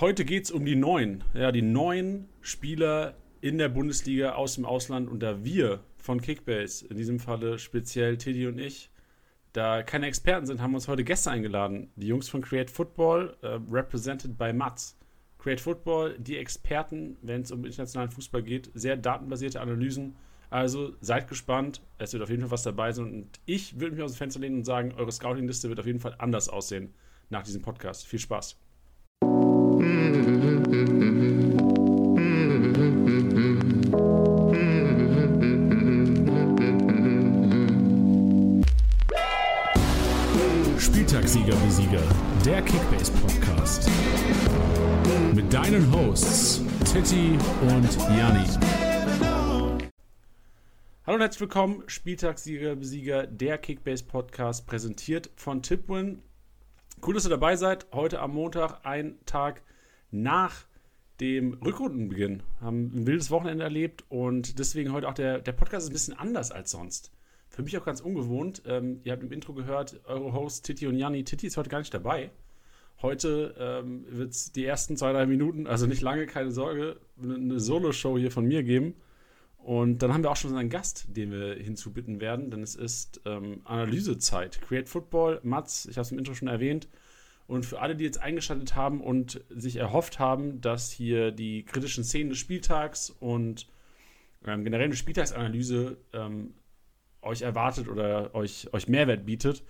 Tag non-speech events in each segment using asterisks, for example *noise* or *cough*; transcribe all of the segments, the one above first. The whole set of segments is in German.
heute geht es um die neuen. Ja, die neuen Spieler in der Bundesliga aus dem Ausland. Und da wir von Kickbase, in diesem Falle speziell Teddy und ich, da keine Experten sind, haben wir uns heute Gäste eingeladen. Die Jungs von Create Football, äh, represented by Mats. Create Football, die Experten, wenn es um internationalen Fußball geht, sehr datenbasierte Analysen. Also seid gespannt, es wird auf jeden Fall was dabei sein. Und ich würde mich aus dem Fenster lehnen und sagen, eure Scouting-Liste wird auf jeden Fall anders aussehen nach diesem Podcast. Viel Spaß. Spieltagssieger wie Sieger, der Kickbase Podcast. Mit deinen Hosts Titti und Janni. Hallo und herzlich willkommen, Spieltagssieger Besieger, der Kickbase Podcast, präsentiert von Tipwin. Cool, dass ihr dabei seid. Heute am Montag, ein Tag nach dem Rückrundenbeginn. Haben ein wildes Wochenende erlebt und deswegen heute auch der, der Podcast ist ein bisschen anders als sonst. Für mich auch ganz ungewohnt. Ähm, ihr habt im Intro gehört, eure Hosts Titi und Janni. Titi ist heute gar nicht dabei. Heute ähm, wird es die ersten zwei, drei Minuten, also nicht lange, keine Sorge, eine Solo-Show hier von mir geben. Und dann haben wir auch schon einen Gast, den wir hinzubitten werden, denn es ist ähm, Analysezeit. Create Football, Mats, ich habe es im Intro schon erwähnt. Und für alle, die jetzt eingeschaltet haben und sich erhofft haben, dass hier die kritischen Szenen des Spieltags und ähm, generell eine Spieltagsanalyse ähm, euch erwartet oder euch, euch Mehrwert bietet,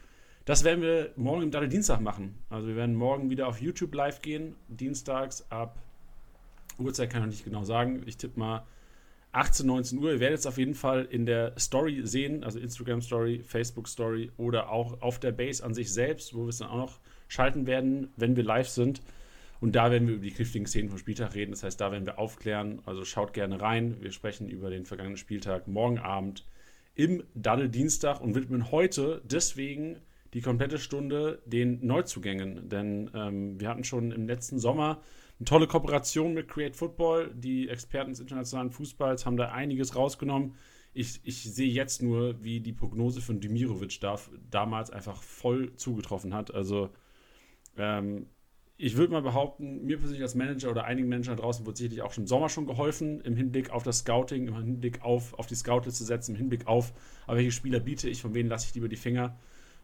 das werden wir morgen im Daddel Dienstag machen. Also wir werden morgen wieder auf YouTube live gehen, dienstags ab Uhrzeit kann ich noch nicht genau sagen. Ich tippe mal 18, 19 Uhr. Ihr werdet es auf jeden Fall in der Story sehen, also Instagram Story, Facebook Story oder auch auf der Base an sich selbst, wo wir es dann auch noch schalten werden, wenn wir live sind. Und da werden wir über die kniffligen Szenen vom Spieltag reden. Das heißt, da werden wir aufklären. Also schaut gerne rein. Wir sprechen über den vergangenen Spieltag morgen Abend im Daddel Dienstag und widmen heute deswegen die komplette Stunde den Neuzugängen. Denn ähm, wir hatten schon im letzten Sommer eine tolle Kooperation mit Create Football. Die Experten des internationalen Fußballs haben da einiges rausgenommen. Ich, ich sehe jetzt nur, wie die Prognose von Dimirovic da, damals einfach voll zugetroffen hat. Also ähm, ich würde mal behaupten, mir persönlich als Manager oder einigen da draußen wurde sicherlich auch schon im Sommer schon geholfen, im Hinblick auf das Scouting, im Hinblick auf, auf die Scoutliste zu setzen, im Hinblick auf, auf welche Spieler biete ich, von wem lasse ich lieber die Finger.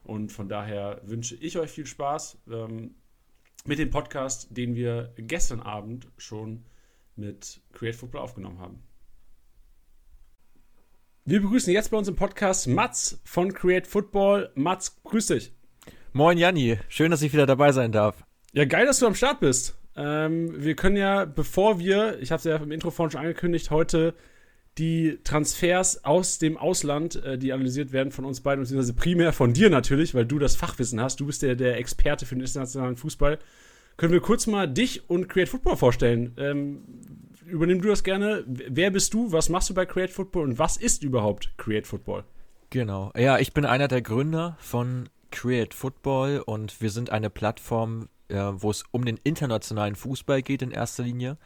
Und von daher wünsche ich euch viel Spaß. Ähm, mit dem Podcast, den wir gestern Abend schon mit Create Football aufgenommen haben. Wir begrüßen jetzt bei uns im Podcast Mats von Create Football. Mats, grüß dich. Moin Janni, schön, dass ich wieder dabei sein darf. Ja, geil, dass du am Start bist. Ähm, wir können ja, bevor wir, ich habe es ja im Intro vorhin schon angekündigt, heute die Transfers aus dem Ausland, äh, die analysiert werden von uns beiden, beziehungsweise primär von dir natürlich, weil du das Fachwissen hast. Du bist der, der Experte für den internationalen Fußball. Können wir kurz mal dich und Create Football vorstellen? Ähm, übernimm du das gerne. Wer bist du? Was machst du bei Create Football? Und was ist überhaupt Create Football? Genau. Ja, ich bin einer der Gründer von Create Football und wir sind eine Plattform, äh, wo es um den internationalen Fußball geht in erster Linie.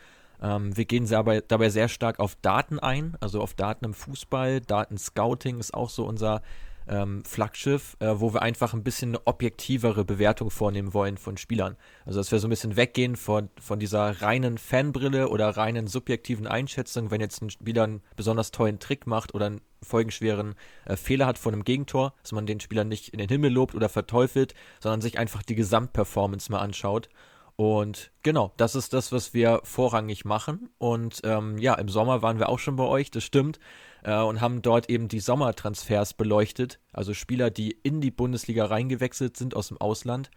Ähm, wir gehen dabei, dabei sehr stark auf Daten ein, also auf Daten im Fußball. Daten-Scouting ist auch so unser ähm, Flaggschiff, äh, wo wir einfach ein bisschen eine objektivere Bewertung vornehmen wollen von Spielern. Also dass wir so ein bisschen weggehen von, von dieser reinen Fanbrille oder reinen subjektiven Einschätzung, wenn jetzt ein Spieler einen besonders tollen Trick macht oder einen folgenschweren äh, Fehler hat vor einem Gegentor, dass man den Spieler nicht in den Himmel lobt oder verteufelt, sondern sich einfach die Gesamtperformance mal anschaut und genau, das ist das, was wir vorrangig machen. Und ähm, ja, im Sommer waren wir auch schon bei euch, das stimmt, äh, und haben dort eben die Sommertransfers beleuchtet. Also Spieler, die in die Bundesliga reingewechselt sind aus dem Ausland.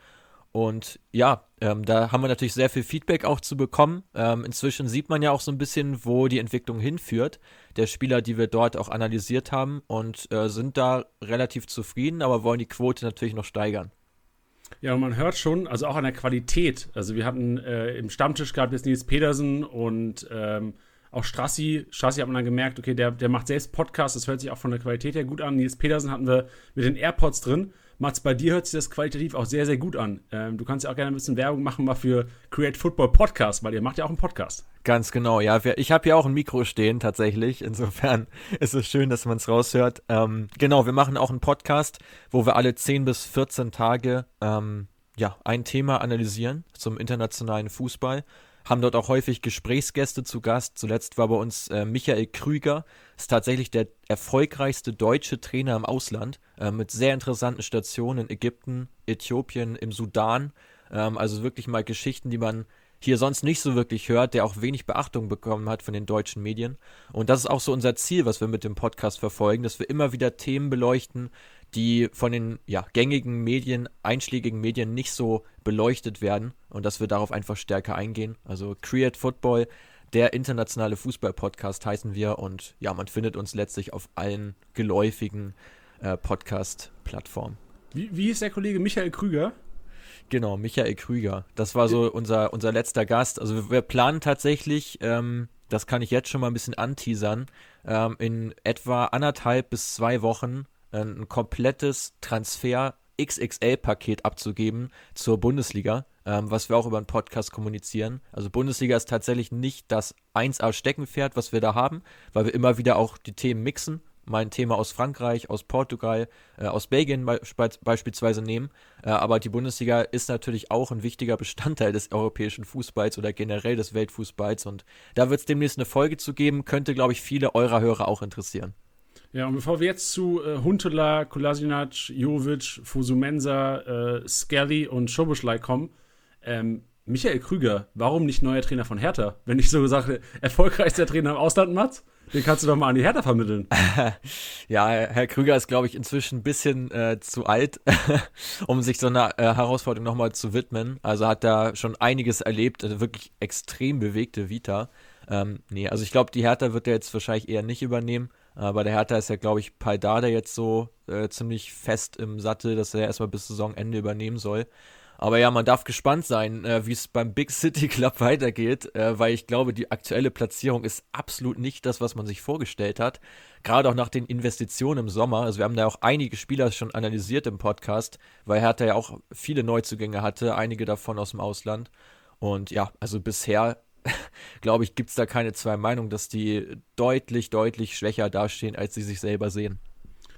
Und ja, ähm, da haben wir natürlich sehr viel Feedback auch zu bekommen. Ähm, inzwischen sieht man ja auch so ein bisschen, wo die Entwicklung hinführt, der Spieler, die wir dort auch analysiert haben und äh, sind da relativ zufrieden, aber wollen die Quote natürlich noch steigern. Ja, und man hört schon, also auch an der Qualität. Also wir hatten äh, im Stammtisch gehabt jetzt Nils Pedersen und ähm, auch Strassi. Strassi hat man dann gemerkt, okay, der, der macht selbst Podcasts, das hört sich auch von der Qualität her gut an. Nils Pedersen hatten wir mit den AirPods drin. Mats, bei dir hört sich das qualitativ auch sehr, sehr gut an. Ähm, du kannst ja auch gerne ein bisschen Werbung machen mal für Create Football Podcast, weil ihr macht ja auch einen Podcast. Ganz genau, ja. Ich habe ja auch ein Mikro stehen tatsächlich. Insofern *laughs* ist es schön, dass man es raushört. Ähm, genau, wir machen auch einen Podcast, wo wir alle 10 bis 14 Tage ähm, ja, ein Thema analysieren zum internationalen Fußball. Haben dort auch häufig Gesprächsgäste zu Gast. Zuletzt war bei uns äh, Michael Krüger, ist tatsächlich der erfolgreichste deutsche Trainer im Ausland, äh, mit sehr interessanten Stationen in Ägypten, Äthiopien, im Sudan. Ähm, also wirklich mal Geschichten, die man hier sonst nicht so wirklich hört, der auch wenig Beachtung bekommen hat von den deutschen Medien. Und das ist auch so unser Ziel, was wir mit dem Podcast verfolgen, dass wir immer wieder Themen beleuchten, die von den ja, gängigen Medien, einschlägigen Medien nicht so beleuchtet werden und dass wir darauf einfach stärker eingehen. Also Create Football, der internationale Fußball-Podcast heißen wir und ja, man findet uns letztlich auf allen geläufigen äh, Podcast-Plattformen. Wie, wie ist der Kollege Michael Krüger? Genau, Michael Krüger. Das war so unser, unser letzter Gast. Also wir planen tatsächlich, ähm, das kann ich jetzt schon mal ein bisschen anteasern, ähm, in etwa anderthalb bis zwei Wochen ein komplettes Transfer XXL-Paket abzugeben zur Bundesliga, ähm, was wir auch über einen Podcast kommunizieren. Also Bundesliga ist tatsächlich nicht das 1A-Steckenpferd, was wir da haben, weil wir immer wieder auch die Themen mixen. Mein Thema aus Frankreich, aus Portugal, äh, aus Belgien be beispielsweise nehmen. Äh, aber die Bundesliga ist natürlich auch ein wichtiger Bestandteil des europäischen Fußballs oder generell des Weltfußballs. Und da wird es demnächst eine Folge zu geben, könnte, glaube ich, viele eurer Hörer auch interessieren. Ja, und bevor wir jetzt zu äh, Huntela, Kolasinac, Jovic, Fusumensa, äh, Skelly und Schobuschlei kommen, ähm, Michael Krüger, warum nicht neuer Trainer von Hertha? Wenn ich so gesagt erfolgreichster Trainer im Ausland, Mats? Den kannst du doch mal an die Hertha vermitteln. *laughs* ja, Herr Krüger ist, glaube ich, inzwischen ein bisschen äh, zu alt, *laughs* um sich so einer äh, Herausforderung nochmal zu widmen. Also hat da schon einiges erlebt, also wirklich extrem bewegte Vita. Ähm, nee, also ich glaube, die Hertha wird er jetzt wahrscheinlich eher nicht übernehmen. Aber der Hertha ist ja, glaube ich, Paidada jetzt so äh, ziemlich fest im Sattel, dass er erstmal bis Saisonende übernehmen soll. Aber ja, man darf gespannt sein, äh, wie es beim Big City Club *laughs* weitergeht, äh, weil ich glaube, die aktuelle Platzierung ist absolut nicht das, was man sich vorgestellt hat. Gerade auch nach den Investitionen im Sommer. Also wir haben da auch einige Spieler schon analysiert im Podcast, weil Hertha ja auch viele Neuzugänge hatte, einige davon aus dem Ausland. Und ja, also bisher *laughs* glaube ich, gibt es da keine zwei Meinungen, dass die deutlich, deutlich schwächer dastehen, als sie sich selber sehen.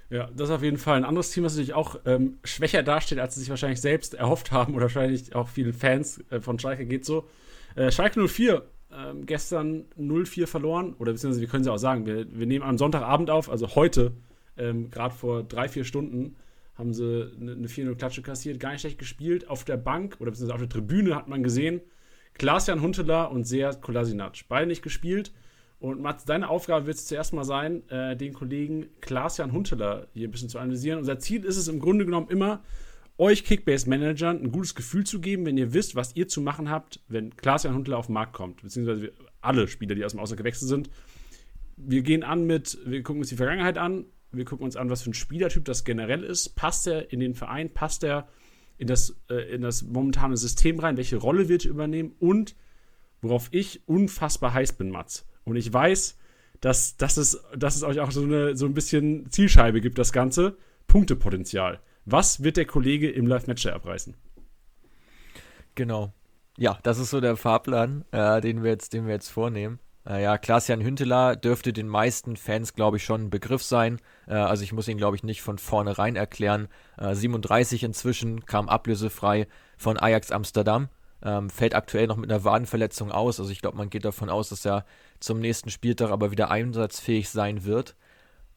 Ja, das ist auf jeden Fall ein anderes Team, was natürlich auch ähm, schwächer dasteht, als sie sich wahrscheinlich selbst erhofft haben oder wahrscheinlich auch vielen Fans äh, von Schalke geht so. Äh, Schalke 04, äh, gestern 0-4 verloren, oder beziehungsweise wir können ja auch sagen, wir, wir nehmen am Sonntagabend auf, also heute, ähm, gerade vor drei, vier Stunden, haben sie eine, eine 4-0-Klatsche kassiert, gar nicht schlecht gespielt. Auf der Bank oder beziehungsweise auf der Tribüne hat man gesehen, Klaas-Jan Huntelaar und Seat Kolasinac. Beide nicht gespielt. Und Mats, deine Aufgabe wird es zuerst mal sein, äh, den Kollegen Klaas-Jan Huntelaar hier ein bisschen zu analysieren. Unser Ziel ist es im Grunde genommen immer, euch Kickbase-Managern ein gutes Gefühl zu geben, wenn ihr wisst, was ihr zu machen habt, wenn Klaas-Jan Huntelaar auf den Markt kommt. Beziehungsweise alle Spieler, die aus dem Ausland gewechselt sind. Wir gehen an mit, wir gucken uns die Vergangenheit an, wir gucken uns an, was für ein Spielertyp das generell ist. Passt er in den Verein? Passt er in das, äh, in das momentane System rein, welche Rolle wird er übernehmen und worauf ich unfassbar heiß bin, Mats. Und ich weiß, dass, dass, es, dass es euch auch so, eine, so ein bisschen Zielscheibe gibt, das Ganze. Punktepotenzial. Was wird der Kollege im Live-Match abreißen? Genau. Ja, das ist so der Fahrplan, äh, den, wir jetzt, den wir jetzt vornehmen. Äh, ja, Klaas-Jan Hünteler dürfte den meisten Fans, glaube ich, schon ein Begriff sein. Äh, also ich muss ihn, glaube ich, nicht von vornherein erklären. Äh, 37 inzwischen, kam ablösefrei von Ajax Amsterdam. Ähm, fällt aktuell noch mit einer Wadenverletzung aus. Also ich glaube, man geht davon aus, dass er zum nächsten Spieltag aber wieder einsatzfähig sein wird.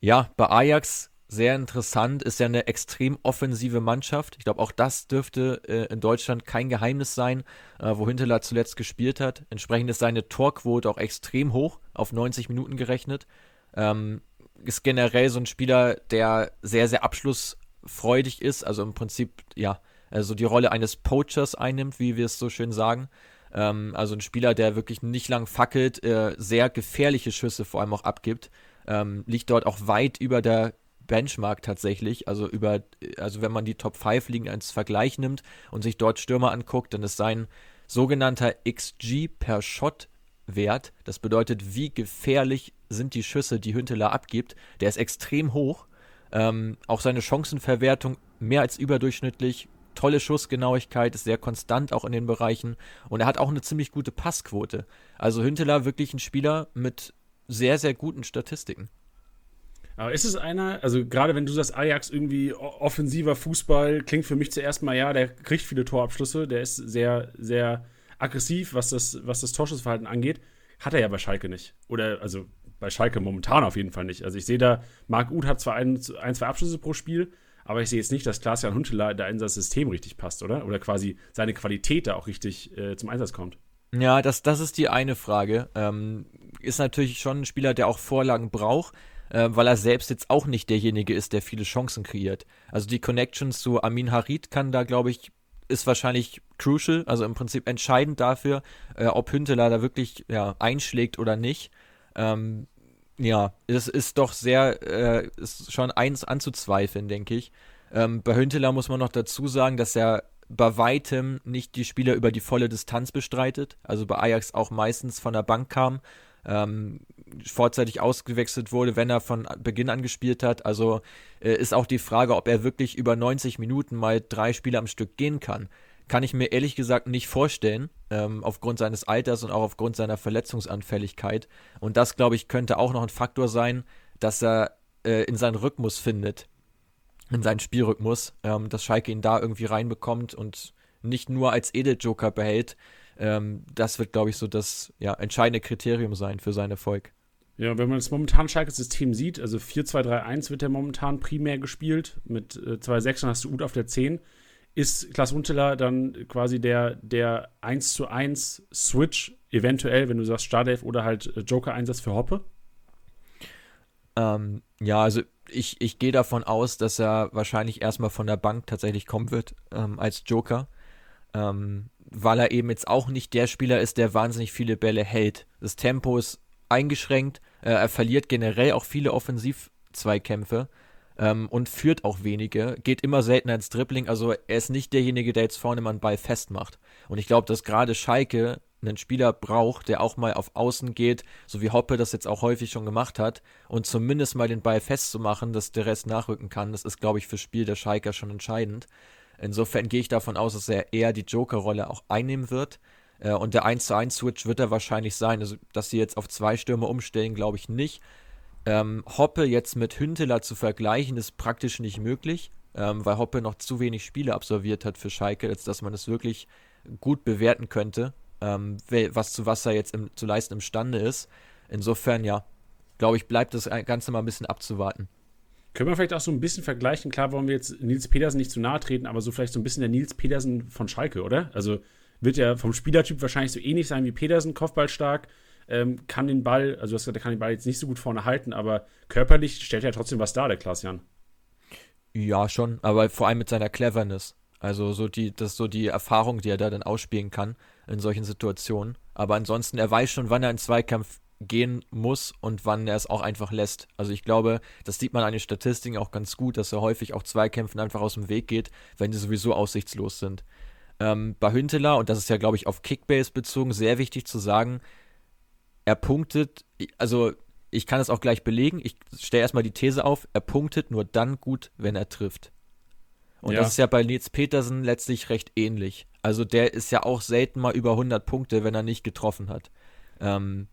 Ja, bei Ajax sehr interessant, ist ja eine extrem offensive Mannschaft. Ich glaube, auch das dürfte äh, in Deutschland kein Geheimnis sein, äh, wo Hinteler zuletzt gespielt hat. Entsprechend ist seine Torquote auch extrem hoch, auf 90 Minuten gerechnet. Ähm, ist generell so ein Spieler, der sehr, sehr abschlussfreudig ist, also im Prinzip, ja, also die Rolle eines Poachers einnimmt, wie wir es so schön sagen. Ähm, also ein Spieler, der wirklich nicht lang fackelt, äh, sehr gefährliche Schüsse vor allem auch abgibt. Ähm, liegt dort auch weit über der Benchmark tatsächlich. Also über, also wenn man die Top 5 Ligen als Vergleich nimmt und sich dort Stürmer anguckt, dann ist sein sogenannter XG per Shot Wert. Das bedeutet, wie gefährlich sind die Schüsse, die Hünteler abgibt. Der ist extrem hoch. Ähm, auch seine Chancenverwertung mehr als überdurchschnittlich. Tolle Schussgenauigkeit, ist sehr konstant auch in den Bereichen. Und er hat auch eine ziemlich gute Passquote. Also Hünteler wirklich ein Spieler mit sehr, sehr guten Statistiken. Aber ist es einer, also gerade wenn du sagst, Ajax irgendwie offensiver Fußball, klingt für mich zuerst mal, ja, der kriegt viele Torabschlüsse, der ist sehr, sehr aggressiv, was das, was das Torschussverhalten angeht, hat er ja bei Schalke nicht. Oder, also bei Schalke momentan auf jeden Fall nicht. Also ich sehe da, Marc Uth hat zwar ein, ein, zwei Abschlüsse pro Spiel, aber ich sehe jetzt nicht, dass Klaas-Jan Huntelaar da in das System richtig passt, oder? Oder quasi seine Qualität da auch richtig äh, zum Einsatz kommt. Ja, das, das ist die eine Frage. Ähm, ist natürlich schon ein Spieler, der auch Vorlagen braucht, äh, weil er selbst jetzt auch nicht derjenige ist, der viele Chancen kreiert. Also die Connections zu Amin Harid kann da, glaube ich, ist wahrscheinlich crucial, also im Prinzip entscheidend dafür, äh, ob Hünteler da wirklich ja, einschlägt oder nicht. Ähm, ja, es ist doch sehr, äh, ist schon eins anzuzweifeln, denke ich. Ähm, bei Hünteler muss man noch dazu sagen, dass er bei weitem nicht die Spieler über die volle Distanz bestreitet. Also bei Ajax auch meistens von der Bank kam, ähm, vorzeitig ausgewechselt wurde, wenn er von Beginn an gespielt hat. Also äh, ist auch die Frage, ob er wirklich über 90 Minuten mal drei Spiele am Stück gehen kann. Kann ich mir ehrlich gesagt nicht vorstellen, ähm, aufgrund seines Alters und auch aufgrund seiner Verletzungsanfälligkeit. Und das, glaube ich, könnte auch noch ein Faktor sein, dass er äh, in seinen Rhythmus findet, in seinen Spielrhythmus, ähm, dass Schalke ihn da irgendwie reinbekommt und nicht nur als Edeljoker behält. Ähm, das wird, glaube ich, so das ja, entscheidende Kriterium sein für seinen Erfolg. Ja, wenn man das momentan Schalke System sieht, also 4-2-3-1 wird ja momentan primär gespielt. Mit äh, 2-6 hast du Ut auf der 10. Ist Klaas Unteler dann quasi der, der 1 zu 1 Switch, eventuell, wenn du sagst Stardelf oder halt äh, Joker-Einsatz für Hoppe? Ähm, ja, also ich, ich gehe davon aus, dass er wahrscheinlich erstmal von der Bank tatsächlich kommen wird ähm, als Joker. Ähm, weil er eben jetzt auch nicht der Spieler ist, der wahnsinnig viele Bälle hält. Das Tempo ist eingeschränkt, äh, er verliert generell auch viele Offensiv-Zweikämpfe ähm, und führt auch wenige, geht immer seltener ins Dribbling, also er ist nicht derjenige, der jetzt vorne mal einen Ball festmacht. Und ich glaube, dass gerade Schalke einen Spieler braucht, der auch mal auf Außen geht, so wie Hoppe das jetzt auch häufig schon gemacht hat, und zumindest mal den Ball festzumachen, dass der Rest nachrücken kann. Das ist, glaube ich, fürs Spiel der Schalker schon entscheidend. Insofern gehe ich davon aus, dass er eher die Joker-Rolle auch einnehmen wird. Äh, und der 1 zu 1 Switch wird er wahrscheinlich sein. Also, dass sie jetzt auf zwei Stürme umstellen, glaube ich nicht. Ähm, Hoppe jetzt mit Hünteler zu vergleichen, ist praktisch nicht möglich, ähm, weil Hoppe noch zu wenig Spiele absolviert hat für Schalke, als dass man es wirklich gut bewerten könnte ähm, was zu was er jetzt im, zu leisten imstande ist. Insofern, ja, glaube ich, bleibt das Ganze mal ein bisschen abzuwarten. Können wir vielleicht auch so ein bisschen vergleichen? Klar wollen wir jetzt Nils Petersen nicht zu nahe treten, aber so vielleicht so ein bisschen der Nils Petersen von Schalke, oder? Also wird er vom Spielertyp wahrscheinlich so ähnlich sein wie Petersen, Kopfballstark, ähm, kann den Ball, also du hast gesagt, er kann den Ball jetzt nicht so gut vorne halten, aber körperlich stellt er trotzdem was dar, der Klaas-Jan. Ja, schon, aber vor allem mit seiner Cleverness. Also so die, das ist so die Erfahrung, die er da dann ausspielen kann in solchen Situationen. Aber ansonsten, er weiß schon, wann er in Zweikampf gehen muss und wann er es auch einfach lässt. Also ich glaube, das sieht man an den Statistiken auch ganz gut, dass er häufig auch Zweikämpfen einfach aus dem Weg geht, wenn sie sowieso aussichtslos sind. Ähm, bei Hünteler, und das ist ja, glaube ich, auf Kickbase bezogen, sehr wichtig zu sagen, er punktet, also ich kann es auch gleich belegen, ich stelle erstmal die These auf, er punktet nur dann gut, wenn er trifft. Und ja. das ist ja bei Nils Petersen letztlich recht ähnlich. Also der ist ja auch selten mal über 100 Punkte, wenn er nicht getroffen hat. Ähm,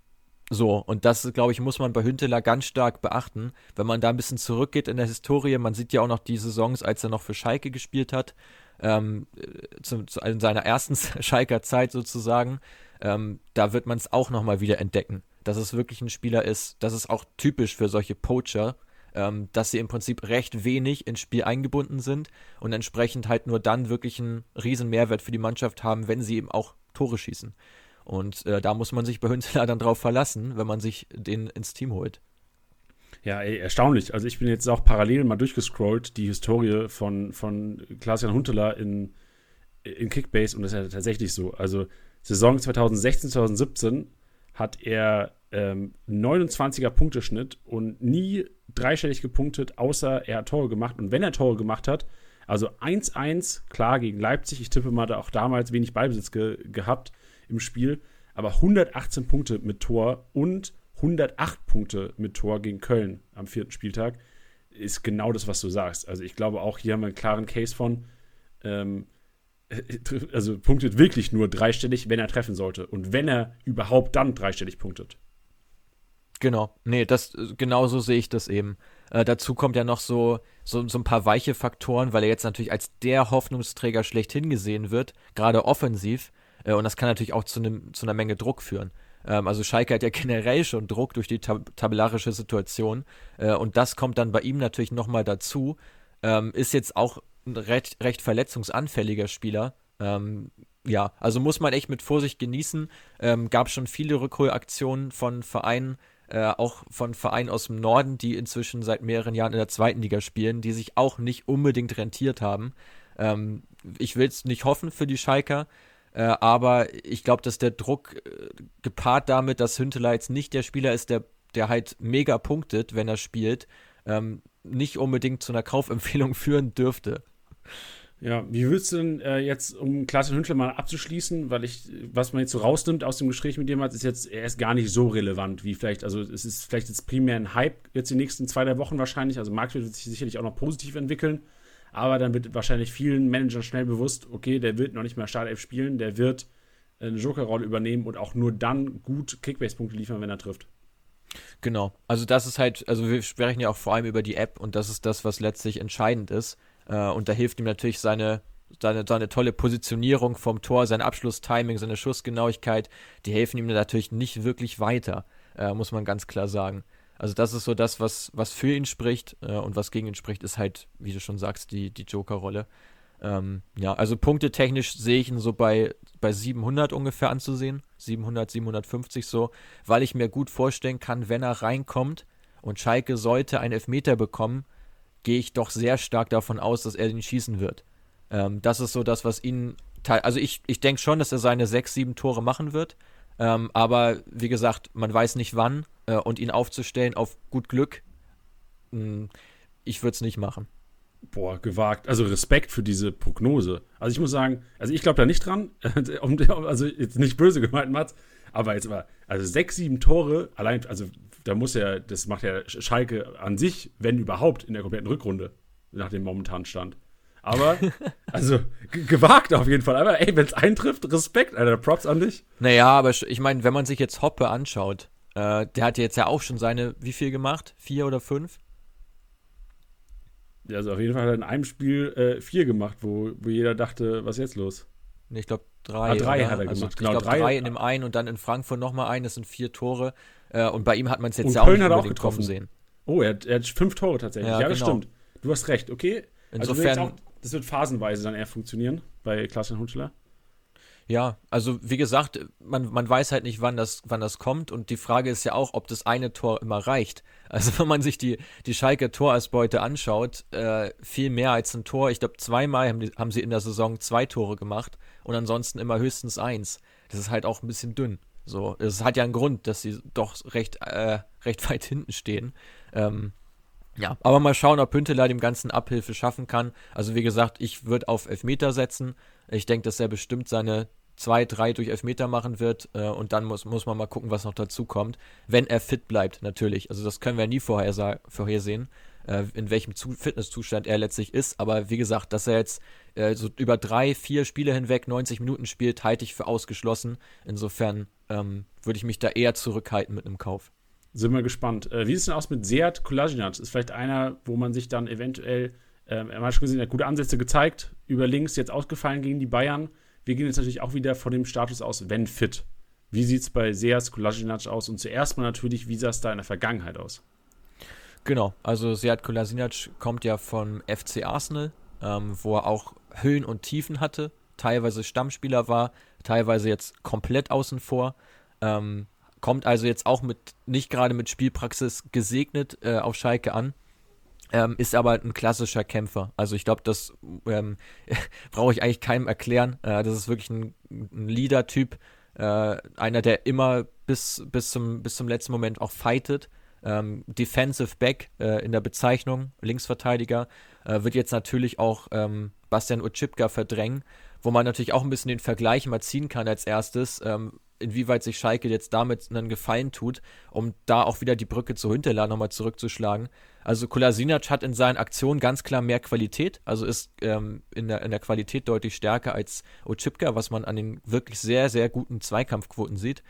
so, und das, glaube ich, muss man bei Hünteler ganz stark beachten. Wenn man da ein bisschen zurückgeht in der Historie, man sieht ja auch noch die Saisons, als er noch für Schalke gespielt hat, ähm, zu, zu, in seiner ersten *laughs* Schalker Zeit sozusagen, ähm, da wird man es auch nochmal wieder entdecken, dass es wirklich ein Spieler ist, das ist auch typisch für solche Poacher, ähm, dass sie im Prinzip recht wenig ins Spiel eingebunden sind und entsprechend halt nur dann wirklich einen riesen Mehrwert für die Mannschaft haben, wenn sie eben auch Tore schießen. Und äh, da muss man sich bei Hünzeler dann drauf verlassen, wenn man sich den ins Team holt. Ja, ey, erstaunlich. Also ich bin jetzt auch parallel mal durchgescrollt, die Historie von, von Klaas-Jan Huntelaar in, in Kickbase und das ist ja tatsächlich so. Also Saison 2016, 2017 hat er ähm, 29er Punkteschnitt und nie dreistellig gepunktet, außer er hat Tore gemacht. Und wenn er Tore gemacht hat, also 1-1, klar, gegen Leipzig, ich tippe mal, auch damals wenig Ballbesitz ge gehabt im Spiel, aber 118 Punkte mit Tor und 108 Punkte mit Tor gegen Köln am vierten Spieltag ist genau das, was du sagst. Also ich glaube auch hier haben wir einen klaren Case von, ähm, also punktet wirklich nur dreistellig, wenn er treffen sollte. Und wenn er überhaupt dann dreistellig punktet. Genau, nee, das genau so sehe ich das eben. Äh, dazu kommt ja noch so, so, so ein paar weiche Faktoren, weil er jetzt natürlich als der Hoffnungsträger schlechthin gesehen wird, gerade offensiv. Äh, und das kann natürlich auch zu, nem, zu einer Menge Druck führen. Ähm, also Schalke hat ja generell schon Druck durch die tab tabellarische Situation. Äh, und das kommt dann bei ihm natürlich nochmal dazu. Ähm, ist jetzt auch ein recht, recht verletzungsanfälliger Spieler. Ähm, ja, also muss man echt mit Vorsicht genießen. Ähm, gab schon viele Rückholaktionen von Vereinen, äh, auch von Vereinen aus dem Norden, die inzwischen seit mehreren Jahren in der zweiten Liga spielen, die sich auch nicht unbedingt rentiert haben. Ähm, ich will es nicht hoffen für die Schalker, äh, aber ich glaube, dass der Druck äh, gepaart damit, dass Hünteler jetzt nicht der Spieler ist, der, der halt mega punktet, wenn er spielt, ähm, nicht unbedingt zu einer Kaufempfehlung *laughs* führen dürfte. Ja, wie würdest du denn äh, jetzt, um Klaas Hündler mal abzuschließen, weil ich, was man jetzt so rausnimmt aus dem Gespräch mit dem ist jetzt, er ist gar nicht so relevant wie vielleicht, also es ist vielleicht jetzt primär ein Hype jetzt die nächsten zwei, drei Wochen wahrscheinlich, also Markt wird sich sicherlich auch noch positiv entwickeln, aber dann wird wahrscheinlich vielen Managern schnell bewusst, okay, der wird noch nicht mehr Startelf spielen, der wird eine Jokerrolle übernehmen und auch nur dann gut Kickbase-Punkte liefern, wenn er trifft. Genau, also das ist halt, also wir sprechen ja auch vor allem über die App und das ist das, was letztlich entscheidend ist. Äh, und da hilft ihm natürlich seine, seine, seine tolle Positionierung vom Tor, sein Abschlusstiming, seine Schussgenauigkeit, die helfen ihm natürlich nicht wirklich weiter, äh, muss man ganz klar sagen. Also das ist so das, was, was für ihn spricht äh, und was gegen ihn spricht, ist halt, wie du schon sagst, die, die Joker-Rolle. Ähm, ja, also punktetechnisch sehe ich ihn so bei, bei 700 ungefähr anzusehen, 700, 750 so, weil ich mir gut vorstellen kann, wenn er reinkommt und Schalke sollte einen Elfmeter bekommen, gehe ich doch sehr stark davon aus, dass er den schießen wird. Ähm, das ist so das, was ihn. Also ich, ich denke schon, dass er seine sechs, sieben Tore machen wird. Ähm, aber wie gesagt, man weiß nicht wann äh, und ihn aufzustellen auf gut Glück, mh, hm, ich würde es nicht machen. Boah, gewagt. Also Respekt für diese Prognose. Also ich muss sagen, also ich glaube da nicht dran. *laughs* also jetzt nicht böse gemeint, Mats. Aber jetzt aber, also sechs, sieben Tore, allein, also da muss ja, das macht ja Schalke an sich, wenn überhaupt, in der kompletten Rückrunde, nach dem momentanen Stand. Aber, *laughs* also, gewagt auf jeden Fall. Aber ey, wenn es eintrifft, Respekt, Alter, Props an dich. Naja, aber ich meine, wenn man sich jetzt Hoppe anschaut, äh, der hat jetzt ja auch schon seine, wie viel gemacht? Vier oder fünf? Ja, also auf jeden Fall hat er in einem Spiel äh, vier gemacht, wo, wo jeder dachte, was ist jetzt los? Nee, ich glaube drei. Ah, drei oder? hat er also, gemacht. Ich genau, glaube drei, drei in dem einen und dann in Frankfurt nochmal ein, das sind vier Tore. Äh, und bei ihm hat man es jetzt und ja Köln auch nicht hat auch getroffen sehen. Oh, er hat, er hat, fünf Tore tatsächlich. Ja, ja das genau. stimmt. Du hast recht, okay. Also Insofern. Also das wird phasenweise dann eher funktionieren bei Klaas-Jan Hunschler. Ja, also wie gesagt, man, man weiß halt nicht, wann das, wann das kommt und die Frage ist ja auch, ob das eine Tor immer reicht. Also *laughs* wenn man sich die, die Schalke Torausbeute anschaut, äh, viel mehr als ein Tor. Ich glaube, zweimal haben, die, haben sie in der Saison zwei Tore gemacht und ansonsten immer höchstens eins. Das ist halt auch ein bisschen dünn. So, es hat ja einen Grund, dass sie doch recht, äh, recht weit hinten stehen. Ähm, ja, aber mal schauen, ob Hünteler dem Ganzen Abhilfe schaffen kann. Also wie gesagt, ich würde auf Elfmeter setzen. Ich denke, dass er bestimmt seine zwei, drei durch Elfmeter machen wird äh, und dann muss, muss man mal gucken, was noch dazu kommt. Wenn er fit bleibt, natürlich. Also das können wir nie vorher vorhersehen, äh, in welchem Zu Fitnesszustand er letztlich ist. Aber wie gesagt, dass er jetzt äh, so über drei, vier Spiele hinweg 90 Minuten spielt, halte ich für ausgeschlossen. Insofern ähm, würde ich mich da eher zurückhalten mit einem Kauf. Sind wir gespannt. Äh, wie sieht es denn aus mit Seat Kolasinac? Ist vielleicht einer, wo man sich dann eventuell, ähm, er hat schon gesehen, er hat gute Ansätze gezeigt, über links jetzt ausgefallen gegen die Bayern. Wir gehen jetzt natürlich auch wieder von dem Status aus, wenn fit. Wie sieht es bei Seas Kolasinac aus? Und zuerst mal natürlich, wie sah es da in der Vergangenheit aus? Genau, also Seat Kolasinac kommt ja von FC Arsenal, ähm, wo er auch Höhen und Tiefen hatte, teilweise Stammspieler war, teilweise jetzt komplett außen vor. Ähm, kommt also jetzt auch mit nicht gerade mit Spielpraxis gesegnet äh, auf Schalke an. Ähm, ist aber ein klassischer Kämpfer. Also ich glaube, das ähm, *laughs* brauche ich eigentlich keinem erklären. Äh, das ist wirklich ein, ein Leader-Typ, äh, einer, der immer bis, bis, zum, bis zum letzten Moment auch fightet. Ähm, Defensive Back äh, in der Bezeichnung, Linksverteidiger, äh, wird jetzt natürlich auch ähm, Bastian Utschipka verdrängen, wo man natürlich auch ein bisschen den Vergleich mal ziehen kann als erstes. Inwieweit sich Schalke jetzt damit einen Gefallen tut, um da auch wieder die Brücke zu Hinterland nochmal zurückzuschlagen. Also Kolasinac hat in seinen Aktionen ganz klar mehr Qualität, also ist ähm, in, der, in der Qualität deutlich stärker als Ochipka, was man an den wirklich sehr, sehr guten Zweikampfquoten sieht,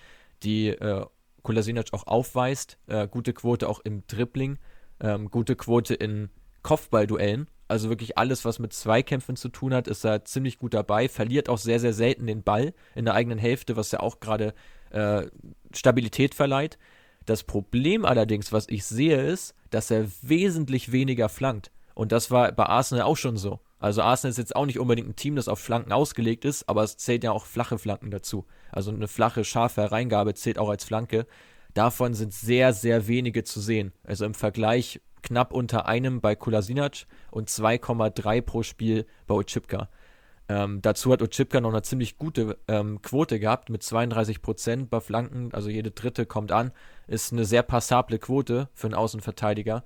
die äh, Kolasinac auch aufweist. Äh, gute Quote auch im Dribbling, ähm, gute Quote in Kopfballduellen. Also wirklich alles, was mit Zweikämpfen zu tun hat, ist er ziemlich gut dabei. Verliert auch sehr, sehr selten den Ball in der eigenen Hälfte, was ja auch gerade äh, Stabilität verleiht. Das Problem allerdings, was ich sehe, ist, dass er wesentlich weniger flankt. Und das war bei Arsenal auch schon so. Also Arsenal ist jetzt auch nicht unbedingt ein Team, das auf Flanken ausgelegt ist, aber es zählt ja auch flache Flanken dazu. Also eine flache, scharfe Hereingabe zählt auch als Flanke. Davon sind sehr, sehr wenige zu sehen. Also im Vergleich knapp unter einem bei Kulasinac und 2,3 pro Spiel bei Ochipka. Ähm, dazu hat Ochipka noch eine ziemlich gute ähm, Quote gehabt mit 32 Prozent bei Flanken, also jede dritte kommt an. Ist eine sehr passable Quote für einen Außenverteidiger.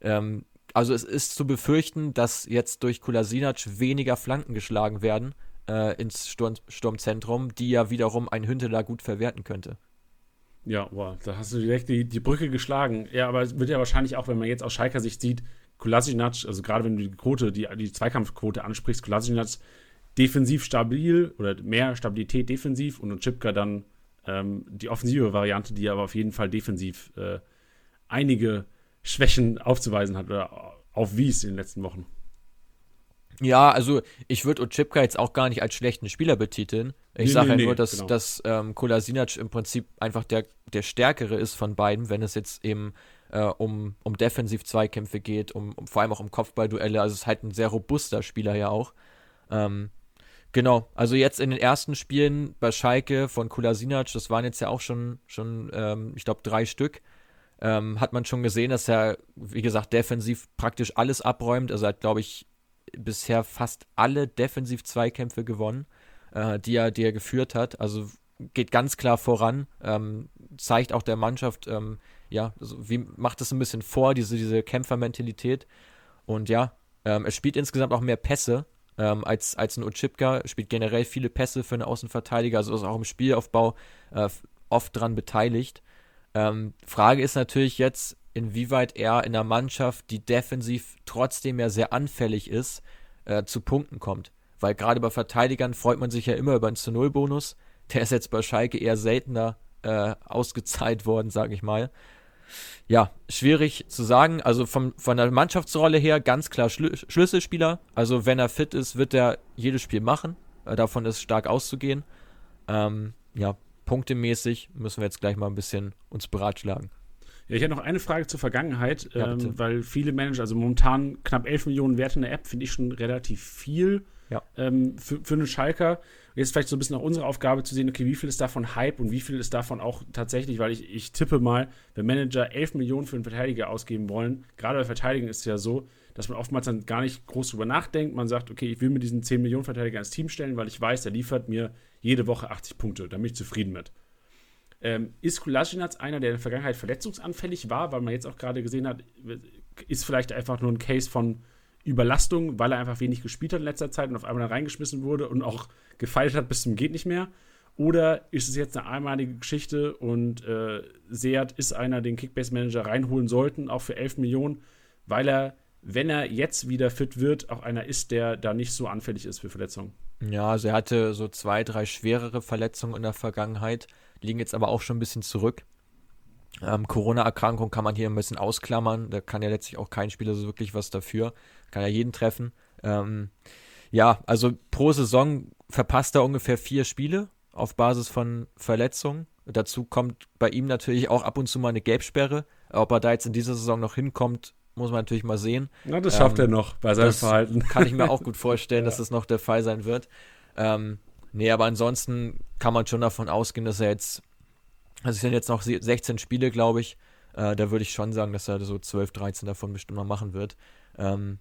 Ähm, also es ist zu befürchten, dass jetzt durch Kulasinac weniger Flanken geschlagen werden äh, ins Sturm Sturmzentrum, die ja wiederum ein Hünteler gut verwerten könnte. Ja, wow, da hast du direkt die, die Brücke geschlagen. Ja, aber es wird ja wahrscheinlich auch, wenn man jetzt aus Schalker Sicht sieht, Kolasinac, also gerade wenn du die Quote, die, die Zweikampfquote ansprichst, Kolasinac defensiv stabil oder mehr Stabilität defensiv und Chipka dann ähm, die offensive Variante, die aber auf jeden Fall defensiv äh, einige Schwächen aufzuweisen hat oder aufwies in den letzten Wochen. Ja, also ich würde Ochipka jetzt auch gar nicht als schlechten Spieler betiteln. Ich nee, sage nee, ja nur, dass, genau. dass ähm, Kolasinac im Prinzip einfach der, der Stärkere ist von beiden, wenn es jetzt eben äh, um, um Defensiv-Zweikämpfe geht, um, um, vor allem auch um Kopfballduelle. Also es ist halt ein sehr robuster Spieler ja auch. Ähm, genau, also jetzt in den ersten Spielen bei Schalke von Kolasinac, das waren jetzt ja auch schon, schon ähm, ich glaube, drei Stück ähm, hat man schon gesehen, dass er, wie gesagt, defensiv praktisch alles abräumt. Also er hat, glaube ich, bisher fast alle Defensiv-Zweikämpfe gewonnen, äh, die, er, die er geführt hat. Also geht ganz klar voran, ähm, zeigt auch der Mannschaft, ähm, ja, also wie macht es ein bisschen vor, diese, diese Kämpfermentalität. Und ja, ähm, er spielt insgesamt auch mehr Pässe ähm, als, als ein Ochipka, spielt generell viele Pässe für einen Außenverteidiger, also ist auch im Spielaufbau äh, oft dran beteiligt. Ähm, Frage ist natürlich jetzt, inwieweit er in der Mannschaft, die defensiv trotzdem ja sehr anfällig ist, äh, zu Punkten kommt. Weil gerade bei Verteidigern freut man sich ja immer über einen zu Null Bonus. Der ist jetzt bei Schalke eher seltener äh, ausgezahlt worden, sage ich mal. Ja, schwierig zu sagen. Also vom, von der Mannschaftsrolle her ganz klar Schlü Schlüsselspieler. Also wenn er fit ist, wird er jedes Spiel machen. Äh, davon ist stark auszugehen. Ähm, ja, punktemäßig müssen wir jetzt gleich mal ein bisschen uns beratschlagen. Ja, ich hätte noch eine Frage zur Vergangenheit, ja, ähm, weil viele Manager, also momentan knapp 11 Millionen Werte in der App, finde ich schon relativ viel ja. ähm, für, für einen Schalker. Jetzt vielleicht so ein bisschen auch unsere Aufgabe zu sehen, okay, wie viel ist davon Hype und wie viel ist davon auch tatsächlich, weil ich, ich tippe mal, wenn Manager 11 Millionen für einen Verteidiger ausgeben wollen, gerade bei Verteidigen ist es ja so, dass man oftmals dann gar nicht groß drüber nachdenkt. Man sagt, okay, ich will mir diesen 10 Millionen Verteidiger ins Team stellen, weil ich weiß, der liefert mir jede Woche 80 Punkte. Da bin ich zufrieden mit. Ähm, ist Kolasinac einer, der in der Vergangenheit verletzungsanfällig war, weil man jetzt auch gerade gesehen hat, ist vielleicht einfach nur ein Case von Überlastung, weil er einfach wenig gespielt hat in letzter Zeit und auf einmal da reingeschmissen wurde und auch gefeilt hat bis zum geht nicht mehr? Oder ist es jetzt eine einmalige Geschichte und äh, Seat ist einer, den Kickbase-Manager reinholen sollten, auch für 11 Millionen, weil er wenn er jetzt wieder fit wird, auch einer ist, der da nicht so anfällig ist für Verletzungen. Ja, also er hatte so zwei, drei schwerere Verletzungen in der Vergangenheit, liegen jetzt aber auch schon ein bisschen zurück. Ähm, Corona-Erkrankung kann man hier ein bisschen ausklammern. Da kann ja letztlich auch kein Spieler so wirklich was dafür. Kann ja jeden treffen. Ähm, ja, also pro Saison verpasst er ungefähr vier Spiele auf Basis von Verletzungen. Dazu kommt bei ihm natürlich auch ab und zu mal eine Gelbsperre. Ob er da jetzt in dieser Saison noch hinkommt, muss man natürlich mal sehen. Na, das schafft ähm, er noch bei seinem Verhalten. Kann ich mir auch gut *laughs* vorstellen, ja. dass das noch der Fall sein wird. Ähm, nee, aber ansonsten kann man schon davon ausgehen, dass er jetzt, also es sind jetzt noch 16 Spiele, glaube ich. Äh, da würde ich schon sagen, dass er so 12, 13 davon bestimmt noch machen wird. Ähm,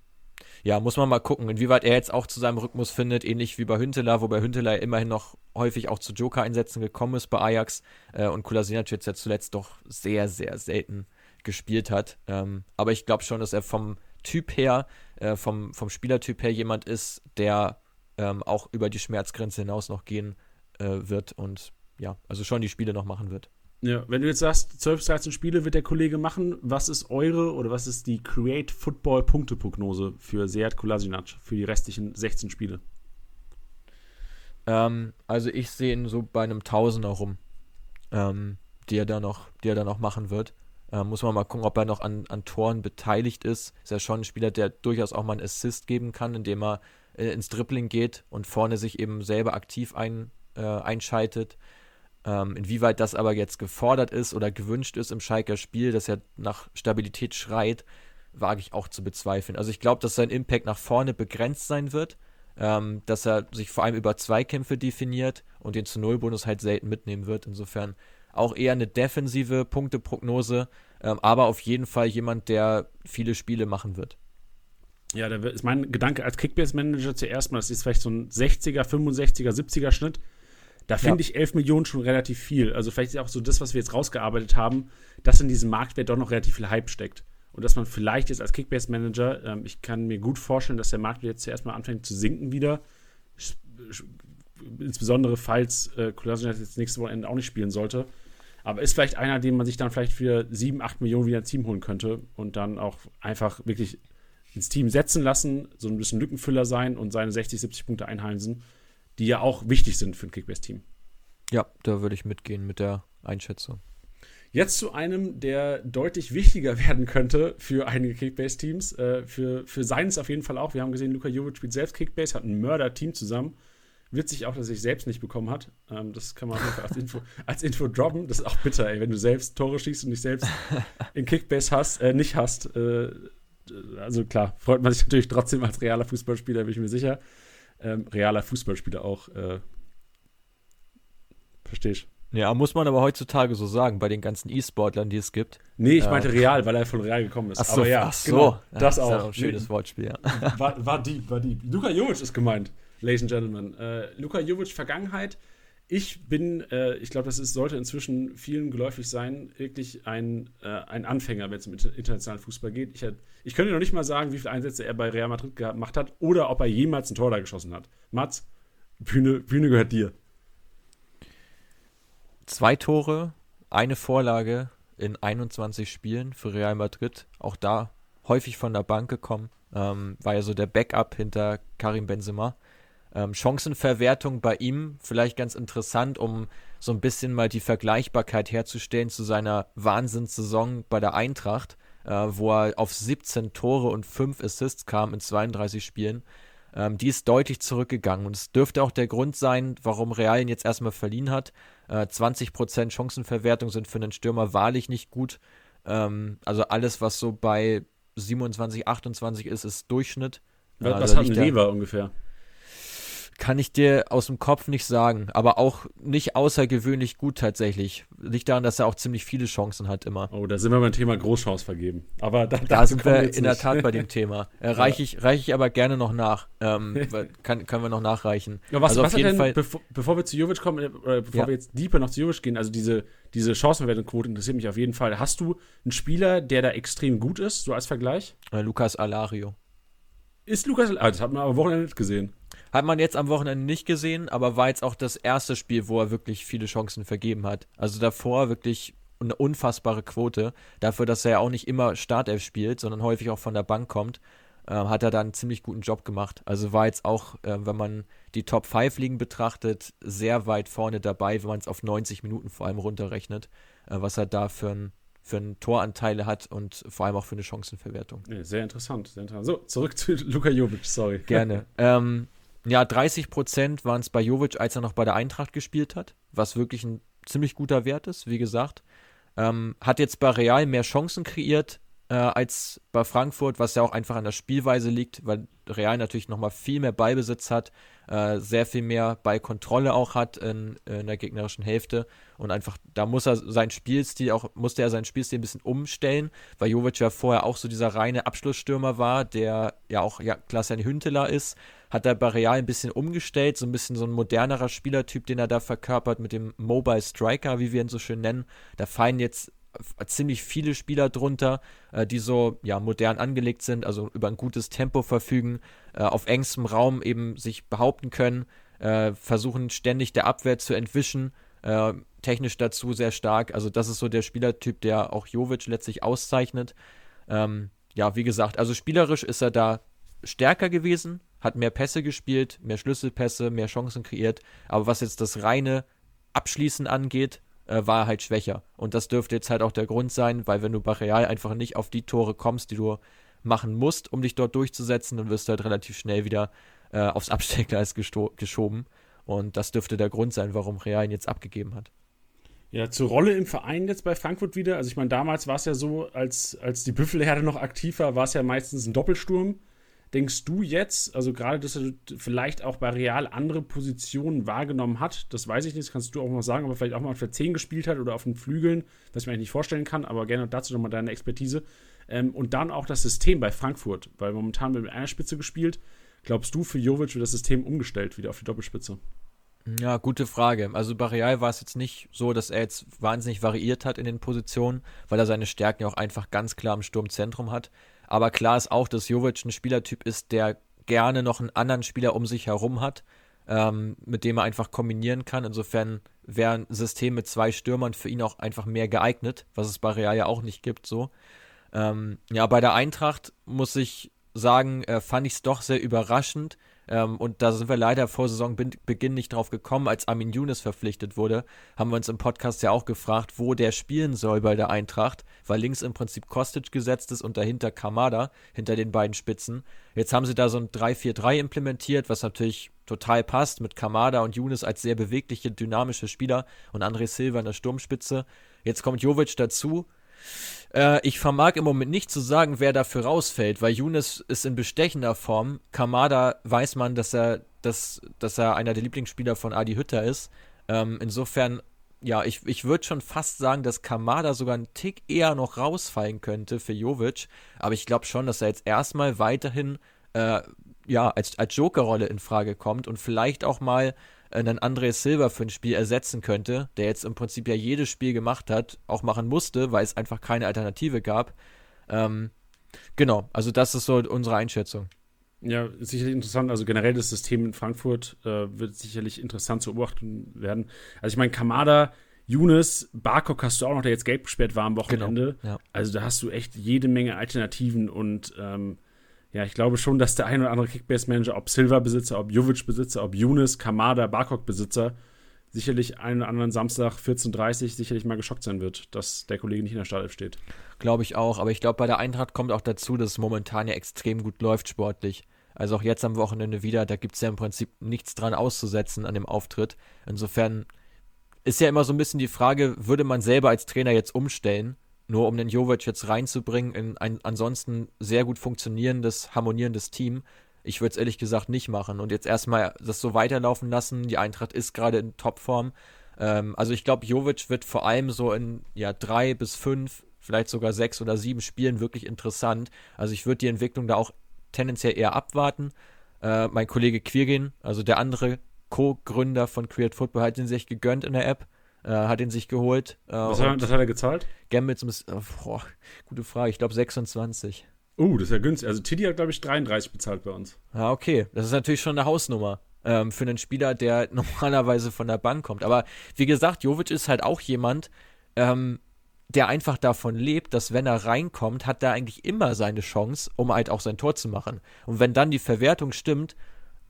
ja, muss man mal gucken, inwieweit er jetzt auch zu seinem Rhythmus findet, ähnlich wie bei Hünteler, wobei Hünteler immerhin noch häufig auch zu Joker-Einsätzen gekommen ist bei Ajax äh, und Kolasinac jetzt ja zuletzt doch sehr, sehr selten gespielt hat. Ähm, aber ich glaube schon, dass er vom Typ her, äh, vom, vom Spielertyp her jemand ist, der ähm, auch über die Schmerzgrenze hinaus noch gehen äh, wird und ja, also schon die Spiele noch machen wird. Ja, wenn du jetzt sagst, 12 bis 13 Spiele wird der Kollege machen, was ist eure oder was ist die Create Football Punkteprognose für Seat Kolasinac für die restlichen 16 Spiele? Ähm, also ich sehe ihn so bei einem Tausender rum, ähm, die er da noch, die er da noch machen wird. Äh, muss man mal gucken, ob er noch an, an Toren beteiligt ist. Ist ja schon ein Spieler, der durchaus auch mal einen Assist geben kann, indem er äh, ins Dribbling geht und vorne sich eben selber aktiv ein, äh, einschaltet. Ähm, inwieweit das aber jetzt gefordert ist oder gewünscht ist im Schalker Spiel, dass er nach Stabilität schreit, wage ich auch zu bezweifeln. Also ich glaube, dass sein Impact nach vorne begrenzt sein wird, ähm, dass er sich vor allem über Zweikämpfe definiert und den zu Null-Bonus halt selten mitnehmen wird. Insofern auch eher eine defensive Punkteprognose, ähm, aber auf jeden Fall jemand, der viele Spiele machen wird. Ja, da ist mein Gedanke als Kickbase-Manager zuerst mal, das ist vielleicht so ein 60er, 65er, 70er Schnitt. Da finde ja. ich 11 Millionen schon relativ viel. Also vielleicht ist auch so das, was wir jetzt rausgearbeitet haben, dass in diesem Marktwert doch noch relativ viel Hype steckt. Und dass man vielleicht jetzt als Kickbase-Manager, ähm, ich kann mir gut vorstellen, dass der Marktwert jetzt zuerst mal anfängt zu sinken wieder. Insbesondere falls äh, Kolasinac jetzt nächste Wochenende auch nicht spielen sollte. Aber ist vielleicht einer, den man sich dann vielleicht für 7, 8 Millionen wieder ins Team holen könnte und dann auch einfach wirklich ins Team setzen lassen, so ein bisschen Lückenfüller sein und seine 60, 70 Punkte einheimsen, die ja auch wichtig sind für ein Kickbase-Team. Ja, da würde ich mitgehen mit der Einschätzung. Jetzt zu einem, der deutlich wichtiger *laughs* werden könnte für einige Kickbase-Teams. Äh, für, für seines auf jeden Fall auch. Wir haben gesehen, Luka Jovic spielt selbst Kickbase, hat ein Mörder-Team zusammen. Witzig auch, dass er sich selbst nicht bekommen hat. Ähm, das kann man als Info, *laughs* als Info droppen. Das ist auch bitter, ey, wenn du selbst Tore schießt und dich selbst *laughs* in Kickbase hast, äh, nicht hast. Äh, also klar, freut man sich *laughs* natürlich trotzdem als realer Fußballspieler, bin ich mir sicher. Ähm, realer Fußballspieler auch. Äh, Verstehst Ja, muss man aber heutzutage so sagen, bei den ganzen E-Sportlern, die es gibt. Nee, ich äh, meinte Real, weil er von Real gekommen ist. Ach so, aber ja, ach so. Genau, das ja, auch. Das ist ein schönes nee, Wortspiel, ja. War, war die, war die. Luka Jovic ist gemeint, Ladies and Gentlemen. Äh, Luka Jovic, Vergangenheit ich bin, äh, ich glaube, das ist, sollte inzwischen vielen geläufig sein, wirklich ein, äh, ein Anfänger, wenn es um internationalen Fußball geht. Ich, ich könnte noch nicht mal sagen, wie viele Einsätze er bei Real Madrid gemacht hat oder ob er jemals ein Tor da geschossen hat. Mats, Bühne, Bühne gehört dir. Zwei Tore, eine Vorlage in 21 Spielen für Real Madrid. Auch da häufig von der Bank gekommen. Ähm, war ja so der Backup hinter Karim Benzema. Ähm, Chancenverwertung bei ihm vielleicht ganz interessant, um so ein bisschen mal die Vergleichbarkeit herzustellen zu seiner Wahnsinnssaison bei der Eintracht, äh, wo er auf 17 Tore und 5 Assists kam in 32 Spielen. Ähm, die ist deutlich zurückgegangen und es dürfte auch der Grund sein, warum Real ihn jetzt erstmal verliehen hat. Äh, 20% Chancenverwertung sind für einen Stürmer wahrlich nicht gut. Ähm, also alles, was so bei 27, 28 ist, ist Durchschnitt. Was, äh, was hat ein Lever ungefähr? Kann ich dir aus dem Kopf nicht sagen, aber auch nicht außergewöhnlich gut tatsächlich. Liegt daran, dass er auch ziemlich viele Chancen hat immer. Oh, da sind wir beim Thema Großchance vergeben. Aber da, da sind wir in nicht. der Tat bei dem *laughs* Thema. Äh, Reiche ich, reich ich aber gerne noch nach. Ähm, *laughs* kann, können wir noch nachreichen. Ja, was, also was auf jeden denn, Fall, bevor, bevor, wir zu Jovic kommen, äh, bevor ja. wir jetzt deeper noch zu Jovic gehen, also diese, diese Chancenwertungsquote interessiert mich auf jeden Fall. Hast du einen Spieler, der da extrem gut ist, so als Vergleich? Äh, Lukas Alario. Ist Lukas Alario, ah, das hat man am Wochenende nicht gesehen. Hat man jetzt am Wochenende nicht gesehen, aber war jetzt auch das erste Spiel, wo er wirklich viele Chancen vergeben hat. Also davor wirklich eine unfassbare Quote. Dafür, dass er ja auch nicht immer Startelf spielt, sondern häufig auch von der Bank kommt, äh, hat er da einen ziemlich guten Job gemacht. Also war jetzt auch, äh, wenn man die Top 5 Ligen betrachtet, sehr weit vorne dabei, wenn man es auf 90 Minuten vor allem runterrechnet, äh, was er da für ein für einen Toranteile hat und vor allem auch für eine Chancenverwertung. Ja, sehr interessant, sehr interessant. So, zurück zu Luka Jovic, sorry. Gerne. ähm, ja, 30 Prozent waren es bei Jovic, als er noch bei der Eintracht gespielt hat, was wirklich ein ziemlich guter Wert ist, wie gesagt. Ähm, hat jetzt bei Real mehr Chancen kreiert äh, als bei Frankfurt, was ja auch einfach an der Spielweise liegt, weil Real natürlich nochmal viel mehr Ballbesitz hat, äh, sehr viel mehr Ballkontrolle auch hat in, in, der gegnerischen Hälfte und einfach, da muss er sein Spielstil auch, musste er sein Spielstil ein bisschen umstellen, weil Jovic ja vorher auch so dieser reine Abschlussstürmer war, der ja auch ja, Klaas-Jan Hünteler ist, hat er bei Real ein bisschen umgestellt, so ein bisschen so ein modernerer Spielertyp, den er da verkörpert mit dem Mobile Striker, wie wir ihn so schön nennen. Da fallen jetzt ziemlich viele Spieler drunter, äh, die so ja modern angelegt sind, also über ein gutes Tempo verfügen, äh, auf engstem Raum eben sich behaupten können, äh, versuchen ständig der Abwehr zu entwischen, äh, technisch dazu sehr stark. Also das ist so der Spielertyp, der auch Jovic letztlich auszeichnet. Ähm, ja, wie gesagt, also spielerisch ist er da stärker gewesen, hat mehr Pässe gespielt, mehr Schlüsselpässe, mehr Chancen kreiert. Aber was jetzt das reine Abschließen angeht, äh, war halt schwächer. Und das dürfte jetzt halt auch der Grund sein, weil wenn du bei Real einfach nicht auf die Tore kommst, die du machen musst, um dich dort durchzusetzen, dann wirst du halt relativ schnell wieder äh, aufs Abstellgleis geschoben. Und das dürfte der Grund sein, warum Real ihn jetzt abgegeben hat. Ja, zur Rolle im Verein jetzt bei Frankfurt wieder. Also ich meine, damals war es ja so, als, als die Büffelherde noch aktiv war, war es ja meistens ein Doppelsturm. Denkst du jetzt, also gerade, dass er vielleicht auch bei Real andere Positionen wahrgenommen hat, das weiß ich nicht, das kannst du auch mal sagen, aber vielleicht auch mal für 10 gespielt hat oder auf den Flügeln, was ich mir eigentlich nicht vorstellen kann, aber gerne dazu nochmal deine Expertise. Ähm, und dann auch das System bei Frankfurt, weil momentan wird mit einer Spitze gespielt. Glaubst du, für Jovic wird das System umgestellt, wieder auf die Doppelspitze? Ja, gute Frage. Also bei Real war es jetzt nicht so, dass er jetzt wahnsinnig variiert hat in den Positionen, weil er seine Stärken ja auch einfach ganz klar im Sturmzentrum hat. Aber klar ist auch, dass Jovic ein Spielertyp ist, der gerne noch einen anderen Spieler um sich herum hat, ähm, mit dem er einfach kombinieren kann. Insofern wäre ein System mit zwei Stürmern für ihn auch einfach mehr geeignet, was es bei Real ja auch nicht gibt. So. Ähm, ja, bei der Eintracht muss ich sagen, äh, fand ich es doch sehr überraschend, ähm, und da sind wir leider vor Saisonbeginn nicht drauf gekommen, als Armin Younes verpflichtet wurde, haben wir uns im Podcast ja auch gefragt, wo der spielen soll bei der Eintracht, weil links im Prinzip Kostic gesetzt ist und dahinter Kamada, hinter den beiden Spitzen. Jetzt haben sie da so ein 3-4-3 implementiert, was natürlich total passt, mit Kamada und Younes als sehr bewegliche, dynamische Spieler und André Silva in der Sturmspitze. Jetzt kommt Jovic dazu äh, ich vermag im Moment nicht zu sagen, wer dafür rausfällt, weil Younes ist in bestechender Form. Kamada weiß man, dass er, dass, dass er einer der Lieblingsspieler von Adi Hütter ist. Ähm, insofern, ja, ich, ich würde schon fast sagen, dass Kamada sogar einen Tick eher noch rausfallen könnte für Jovic. Aber ich glaube schon, dass er jetzt erstmal weiterhin äh, ja, als, als Jokerrolle in Frage kommt und vielleicht auch mal einen André Silva für ein Spiel ersetzen könnte, der jetzt im Prinzip ja jedes Spiel gemacht hat, auch machen musste, weil es einfach keine Alternative gab. Ähm, genau, also das ist so unsere Einschätzung. Ja, sicherlich interessant. Also generell das System in Frankfurt äh, wird sicherlich interessant zu beobachten werden. Also ich meine, Kamada, Younes, Barkok hast du auch noch, der jetzt gelb gesperrt war am Wochenende. Genau, ja. Also da hast du echt jede Menge Alternativen und ähm, ja, ich glaube schon, dass der ein oder andere Kickbase-Manager, ob Silva-Besitzer, ob Jovic-Besitzer, ob Younes, Kamada, Barkok-Besitzer, sicherlich einen oder anderen Samstag 14.30 Uhr sicherlich mal geschockt sein wird, dass der Kollege nicht in der Startelf steht. Glaube ich auch, aber ich glaube, bei der Eintracht kommt auch dazu, dass es momentan ja extrem gut läuft sportlich. Also auch jetzt am Wochenende wieder, da gibt es ja im Prinzip nichts dran auszusetzen an dem Auftritt. Insofern ist ja immer so ein bisschen die Frage, würde man selber als Trainer jetzt umstellen? Nur um den Jovic jetzt reinzubringen in ein ansonsten sehr gut funktionierendes, harmonierendes Team, ich würde es ehrlich gesagt nicht machen und jetzt erstmal das so weiterlaufen lassen. Die Eintracht ist gerade in Topform. Ähm, also ich glaube, Jovic wird vor allem so in ja, drei bis fünf, vielleicht sogar sechs oder sieben Spielen wirklich interessant. Also ich würde die Entwicklung da auch tendenziell eher abwarten. Äh, mein Kollege Quirgin, also der andere Co-Gründer von Create Football, hat ihn sich gegönnt in der App. Äh, hat ihn sich geholt. Äh, was, hat, was, hat, er gezahlt? Gambits, äh, boah, gute Frage, ich glaube 26. Uh, das ist ja günstig. Also Tiddy hat, glaube ich, 33 bezahlt bei uns. Ja, okay. Das ist natürlich schon eine Hausnummer ähm, für einen Spieler, der *laughs* normalerweise von der Bank kommt. Aber wie gesagt, Jovic ist halt auch jemand, ähm, der einfach davon lebt, dass wenn er reinkommt, hat er eigentlich immer seine Chance, um halt auch sein Tor zu machen. Und wenn dann die Verwertung stimmt,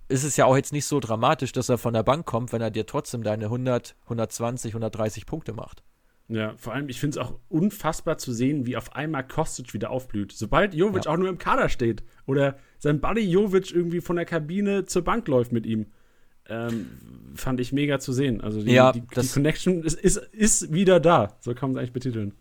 ist es ja auch jetzt nicht so dramatisch, dass er von der Bank kommt, wenn er dir trotzdem deine 100, 120, 130 Punkte macht. Ja, vor allem, ich finde es auch unfassbar zu sehen, wie auf einmal Kostic wieder aufblüht. Sobald Jovic ja. auch nur im Kader steht oder sein Buddy Jovic irgendwie von der Kabine zur Bank läuft mit ihm, ähm, fand ich mega zu sehen. Also die, ja, die, die Connection ist, ist, ist wieder da. So kann man es eigentlich betiteln.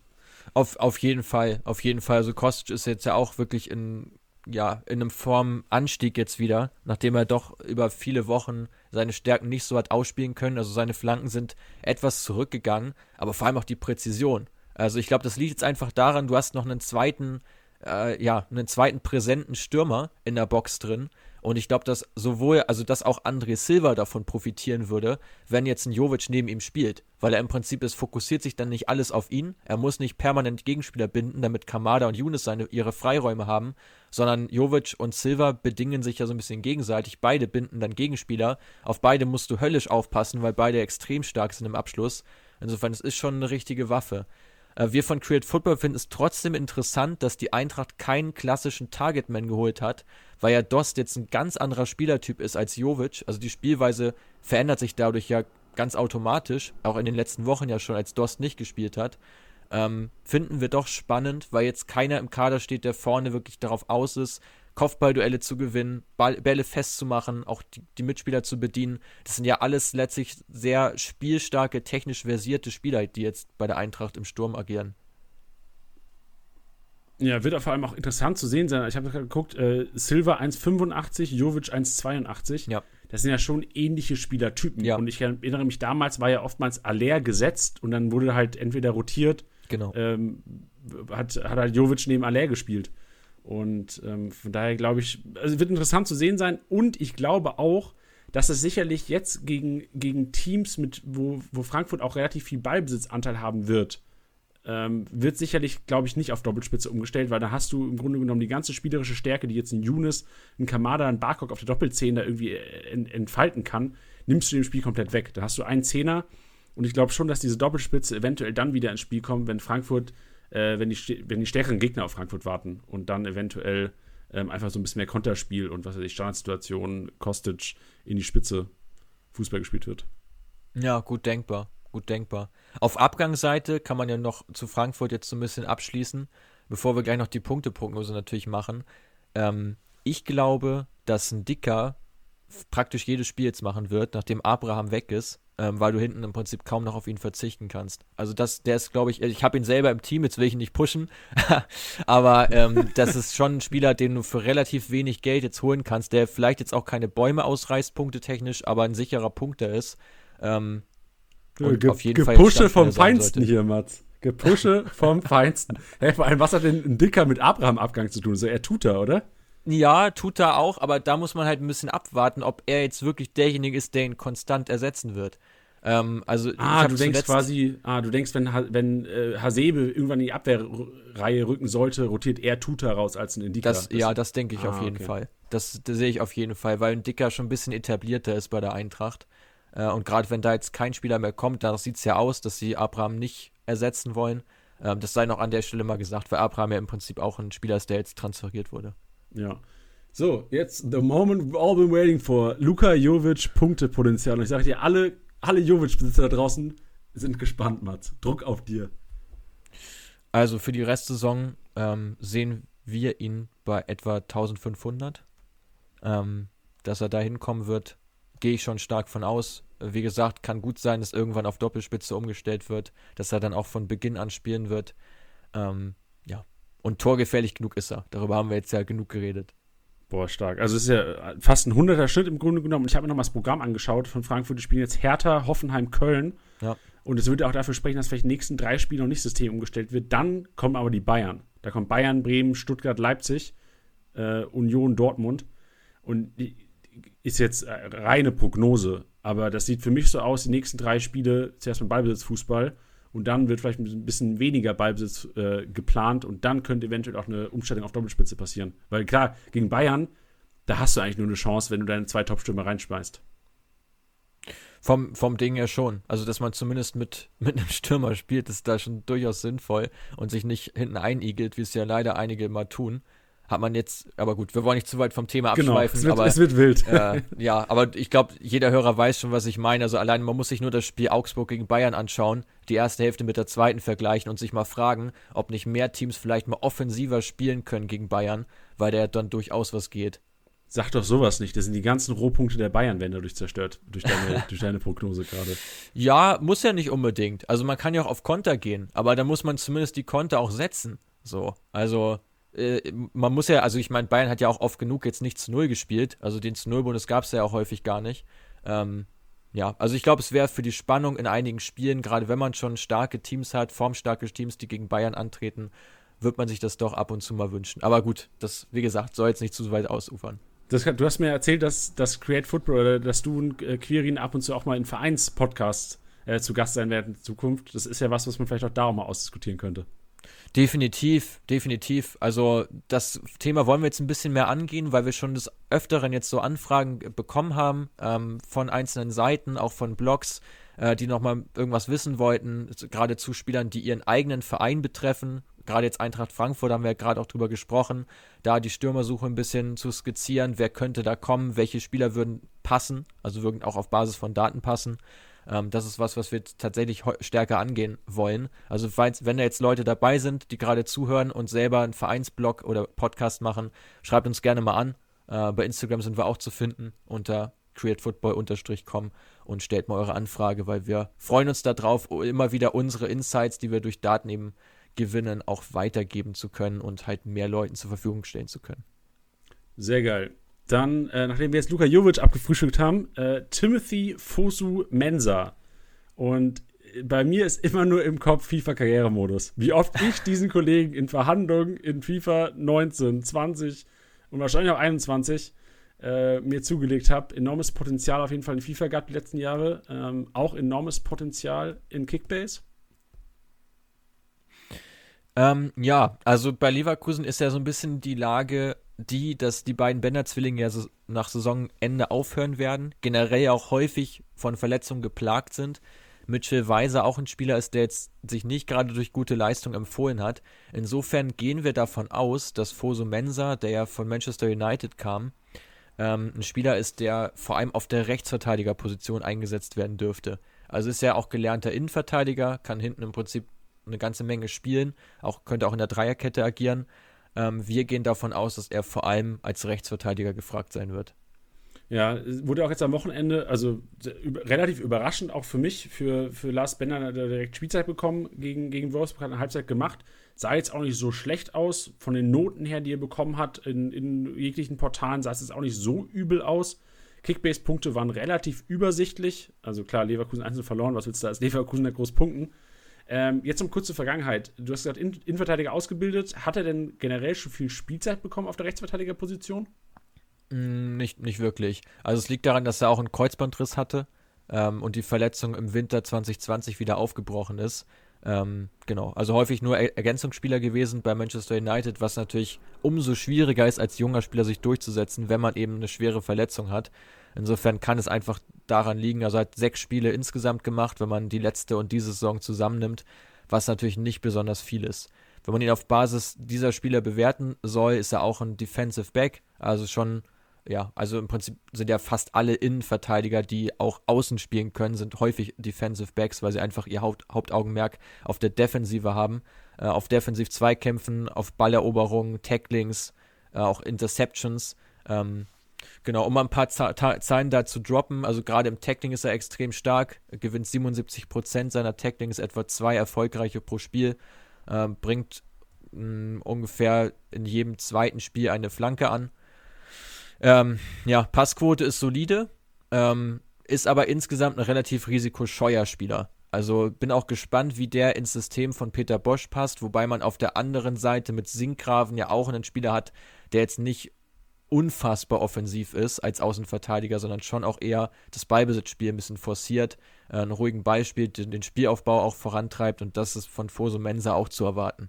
Auf, auf jeden Fall, auf jeden Fall. Also Kostic ist jetzt ja auch wirklich in ja, in einem Formanstieg jetzt wieder, nachdem er doch über viele Wochen seine Stärken nicht so hat ausspielen können. Also seine Flanken sind etwas zurückgegangen, aber vor allem auch die Präzision. Also ich glaube, das liegt jetzt einfach daran, du hast noch einen zweiten, äh, ja, einen zweiten präsenten Stürmer in der Box drin und ich glaube, dass sowohl, also dass auch André Silva davon profitieren würde, wenn jetzt ein Jovic neben ihm spielt. Weil er im Prinzip, es fokussiert sich dann nicht alles auf ihn. Er muss nicht permanent Gegenspieler binden, damit Kamada und Younes seine, ihre Freiräume haben, sondern Jovic und Silva bedingen sich ja so ein bisschen gegenseitig. Beide binden dann Gegenspieler. Auf beide musst du höllisch aufpassen, weil beide extrem stark sind im Abschluss. Insofern, es ist schon eine richtige Waffe. Äh, wir von Create Football finden es trotzdem interessant, dass die Eintracht keinen klassischen Targetman geholt hat, weil ja Dost jetzt ein ganz anderer Spielertyp ist als Jovic. Also die Spielweise verändert sich dadurch ja ganz automatisch, auch in den letzten Wochen ja schon, als Dost nicht gespielt hat, ähm, finden wir doch spannend, weil jetzt keiner im Kader steht, der vorne wirklich darauf aus ist, Kopfballduelle zu gewinnen, Ball, Bälle festzumachen, auch die, die, Mitspieler zu bedienen. Das sind ja alles letztlich sehr spielstarke, technisch versierte Spieler, die jetzt bei der Eintracht im Sturm agieren. Ja, wird vor allem auch interessant zu sehen sein. Ich habe gerade geguckt, äh, Silva 1,85, Jovic 1,82. Ja. Das sind ja schon ähnliche Spielertypen. Ja. Und ich erinnere mich, damals war ja oftmals Aller gesetzt und dann wurde halt entweder rotiert. Genau. Ähm, hat, hat halt Jovic neben Aller gespielt. Und ähm, von daher glaube ich, also wird interessant zu sehen sein. Und ich glaube auch, dass es sicherlich jetzt gegen, gegen Teams, mit, wo, wo Frankfurt auch relativ viel Ballbesitzanteil haben wird, ähm, wird sicherlich, glaube ich, nicht auf Doppelspitze umgestellt, weil da hast du im Grunde genommen die ganze spielerische Stärke, die jetzt ein Younes, ein Kamada, ein Barkok auf der Doppelzehn da irgendwie äh, entfalten kann, nimmst du dem Spiel komplett weg. Da hast du einen Zehner und ich glaube schon, dass diese Doppelspitze eventuell dann wieder ins Spiel kommt, wenn Frankfurt äh, wenn, die, wenn die stärkeren Gegner auf Frankfurt warten und dann eventuell ähm, einfach so ein bisschen mehr Konterspiel und was weiß ich, Standardsituationen, Kostic in die Spitze Fußball gespielt wird. Ja, gut denkbar. Gut denkbar. Auf Abgangsseite kann man ja noch zu Frankfurt jetzt so ein bisschen abschließen, bevor wir gleich noch die Punkteprognose natürlich machen. Ähm, ich glaube, dass ein Dicker praktisch jedes Spiel jetzt machen wird, nachdem Abraham weg ist ähm, weil du hinten im Prinzip kaum noch auf ihn verzichten kannst. Also das, der ist, glaube ich, ich habe ihn selber im Team, jetzt will ich ihn nicht pushen, *laughs* aber ähm, das ist schon ein Spieler, den du für relativ wenig Geld jetzt holen kannst, der vielleicht jetzt auch keine Bäume ausreißt, punktetechnisch, aber ein sicherer Punkter ist. Ähm, und Ge auf jeden Gepusche Fall vom Feinsten hier, Mats. Gepusche vom *laughs* Feinsten. Hey, vor allem, was hat denn ein Dicker mit Abraham-Abgang zu tun? So, er tut er, oder? Ja, tut er auch, aber da muss man halt ein bisschen abwarten, ob er jetzt wirklich derjenige ist, der ihn konstant ersetzen wird. Ähm, also ah, du denkst quasi, ah, du denkst, wenn, wenn äh, Hasebe irgendwann in die Abwehrreihe rücken sollte, rotiert er Tuta raus als ein Indiker. Das, das ja, das denke ich ah, auf jeden okay. Fall. Das, das sehe ich auf jeden Fall, weil ein Dicker schon ein bisschen etablierter ist bei der Eintracht. Äh, und gerade wenn da jetzt kein Spieler mehr kommt, da sieht es ja aus, dass sie Abraham nicht ersetzen wollen. Ähm, das sei noch an der Stelle mal gesagt, weil Abraham ja im Prinzip auch ein Spieler ist, der jetzt transferiert wurde. Ja. So, jetzt the moment we've all been waiting for. Luka Jovic Punktepotenzial. Und ich sage dir, alle, alle Jovic-Besitzer da draußen sind gespannt, Mats. Druck auf dir. Also für die Restsaison ähm, sehen wir ihn bei etwa 1500. Ähm, dass er da hinkommen wird, gehe ich schon stark von aus. Wie gesagt, kann gut sein, dass irgendwann auf Doppelspitze umgestellt wird, dass er dann auch von Beginn an spielen wird. Ähm, und torgefährlich genug ist er. Darüber haben wir jetzt ja genug geredet. Boah, stark. Also es ist ja fast ein 100er Schritt im Grunde genommen. Und ich habe mir noch mal das Programm angeschaut von Frankfurt. Die spielen jetzt Hertha, Hoffenheim, Köln. Ja. Und es würde auch dafür sprechen, dass vielleicht die nächsten drei Spiele noch nicht System umgestellt wird. Dann kommen aber die Bayern. Da kommt Bayern, Bremen, Stuttgart, Leipzig, äh, Union, Dortmund. Und ist jetzt äh, reine Prognose. Aber das sieht für mich so aus, die nächsten drei Spiele zuerst mit Ballbesitzfußball und dann wird vielleicht ein bisschen weniger Ballbesitz äh, geplant und dann könnte eventuell auch eine Umstellung auf Doppelspitze passieren. Weil klar, gegen Bayern, da hast du eigentlich nur eine Chance, wenn du deine zwei Topstürmer reinschmeißt. Vom, vom Ding her schon. Also, dass man zumindest mit, *laughs* mit einem Stürmer spielt, ist da schon durchaus sinnvoll und sich nicht hinten einigelt, wie es ja leider einige mal tun hat man jetzt, aber gut, wir wollen nicht zu weit vom Thema genau, abschweifen. Genau, es wird, aber, es wird wild. Äh, ja, aber ich glaube, jeder Hörer weiß schon, was ich meine. Also allein, man muss sich nur das Spiel Augsburg gegen Bayern anschauen, die erste Hälfte mit der zweiten vergleichen und sich mal fragen, ob nicht mehr Teams vielleicht mal offensiver spielen können gegen Bayern, weil da dann durchaus was geht. Sag doch sowas nicht. Das sind die ganzen Rohpunkte der Bayern, werden dadurch zerstört, durch deine, *laughs* durch deine Prognose gerade. Ja, muss ja nicht unbedingt. Also man kann ja auch auf Konter gehen, aber da muss man zumindest die Konter auch setzen. So, also äh, man muss ja, also ich meine, Bayern hat ja auch oft genug jetzt nicht zu Null gespielt. Also den zu Null-Bonus gab es ja auch häufig gar nicht. Ähm, ja, also ich glaube, es wäre für die Spannung in einigen Spielen, gerade wenn man schon starke Teams hat, formstarke Teams, die gegen Bayern antreten, wird man sich das doch ab und zu mal wünschen. Aber gut, das, wie gesagt, soll jetzt nicht zu weit ausufern. Das, du hast mir erzählt, dass, dass Create Football oder dass du und äh, Quirin ab und zu auch mal in Vereinspodcasts äh, zu Gast sein werden in Zukunft. Das ist ja was, was man vielleicht auch da auch mal ausdiskutieren könnte. Definitiv, definitiv. Also das Thema wollen wir jetzt ein bisschen mehr angehen, weil wir schon des Öfteren jetzt so Anfragen bekommen haben ähm, von einzelnen Seiten, auch von Blogs, äh, die nochmal irgendwas wissen wollten, gerade zu Spielern, die ihren eigenen Verein betreffen. Gerade jetzt Eintracht Frankfurt haben wir ja gerade auch drüber gesprochen, da die Stürmersuche ein bisschen zu skizzieren, wer könnte da kommen, welche Spieler würden passen, also würden auch auf Basis von Daten passen. Ähm, das ist was, was wir tatsächlich stärker angehen wollen. Also wenn da jetzt Leute dabei sind, die gerade zuhören und selber einen Vereinsblog oder Podcast machen, schreibt uns gerne mal an. Äh, bei Instagram sind wir auch zu finden unter createfootball-com und stellt mal eure Anfrage, weil wir freuen uns darauf, immer wieder unsere Insights, die wir durch Daten eben gewinnen, auch weitergeben zu können und halt mehr Leuten zur Verfügung stellen zu können. Sehr geil. Dann, äh, nachdem wir jetzt Luka Jovic abgefrühstückt haben, äh, Timothy Fosu Mensa. Und bei mir ist immer nur im Kopf FIFA-Karrieremodus. Wie oft *laughs* ich diesen Kollegen in Verhandlungen in FIFA 19, 20 und wahrscheinlich auch 21 äh, mir zugelegt habe. Enormes Potenzial auf jeden Fall in FIFA gehabt die letzten Jahre. Ähm, auch enormes Potenzial in Kickbase. Ähm, ja, also bei Leverkusen ist ja so ein bisschen die Lage die, dass die beiden Bender-Zwillinge ja so nach Saisonende aufhören werden, generell auch häufig von Verletzungen geplagt sind. Mitchell Weiser auch ein Spieler ist, der jetzt sich nicht gerade durch gute Leistung empfohlen hat. Insofern gehen wir davon aus, dass Foso Mensa, der ja von Manchester United kam, ähm, ein Spieler ist, der vor allem auf der Rechtsverteidigerposition eingesetzt werden dürfte. Also ist er auch gelernter Innenverteidiger, kann hinten im Prinzip eine ganze Menge spielen, auch könnte auch in der Dreierkette agieren. Ähm, wir gehen davon aus, dass er vor allem als Rechtsverteidiger gefragt sein wird. Ja, wurde auch jetzt am Wochenende, also relativ überraschend auch für mich, für, für Lars Bender hat er direkt Spielzeit bekommen gegen, gegen Wolfsburg, hat eine Halbzeit gemacht. Sah jetzt auch nicht so schlecht aus. Von den Noten her, die er bekommen hat, in, in jeglichen Portalen sah es jetzt auch nicht so übel aus. Kickbase-Punkte waren relativ übersichtlich. Also klar, Leverkusen einzeln verloren, was willst du da als Leverkusen groß punkten? Ähm, jetzt um kurze Vergangenheit. Du hast gesagt, Innenverteidiger ausgebildet. Hat er denn generell schon viel Spielzeit bekommen auf der Rechtsverteidigerposition? Mm, nicht, nicht wirklich. Also es liegt daran, dass er auch einen Kreuzbandriss hatte ähm, und die Verletzung im Winter 2020 wieder aufgebrochen ist. Ähm, genau, also häufig nur er Ergänzungsspieler gewesen bei Manchester United, was natürlich umso schwieriger ist, als junger Spieler sich durchzusetzen, wenn man eben eine schwere Verletzung hat. Insofern kann es einfach daran liegen, also hat sechs Spiele insgesamt gemacht, wenn man die letzte und diese Saison zusammennimmt, was natürlich nicht besonders viel ist. Wenn man ihn auf Basis dieser Spieler bewerten soll, ist er auch ein Defensive Back, also schon ja, also im Prinzip sind ja fast alle Innenverteidiger, die auch außen spielen können, sind häufig Defensive Backs, weil sie einfach ihr Haupt Hauptaugenmerk auf der Defensive haben, äh, auf Defensiv-Zweikämpfen, auf Balleroberungen, Tacklings, äh, auch Interceptions. Ähm, genau, um mal ein paar Zahlen da zu droppen, also gerade im Tackling ist er extrem stark, gewinnt 77% seiner Tacklings, etwa zwei erfolgreiche pro Spiel, äh, bringt mh, ungefähr in jedem zweiten Spiel eine Flanke an ähm, ja, Passquote ist solide, ähm, ist aber insgesamt ein relativ risikoscheuer Spieler. Also bin auch gespannt, wie der ins System von Peter Bosch passt, wobei man auf der anderen Seite mit Sinkgraven ja auch einen Spieler hat, der jetzt nicht unfassbar offensiv ist als Außenverteidiger, sondern schon auch eher das Ballbesitzspiel ein bisschen forciert, äh, einen ruhigen Ball spielt, den, den Spielaufbau auch vorantreibt und das ist von Foso Mensa auch zu erwarten.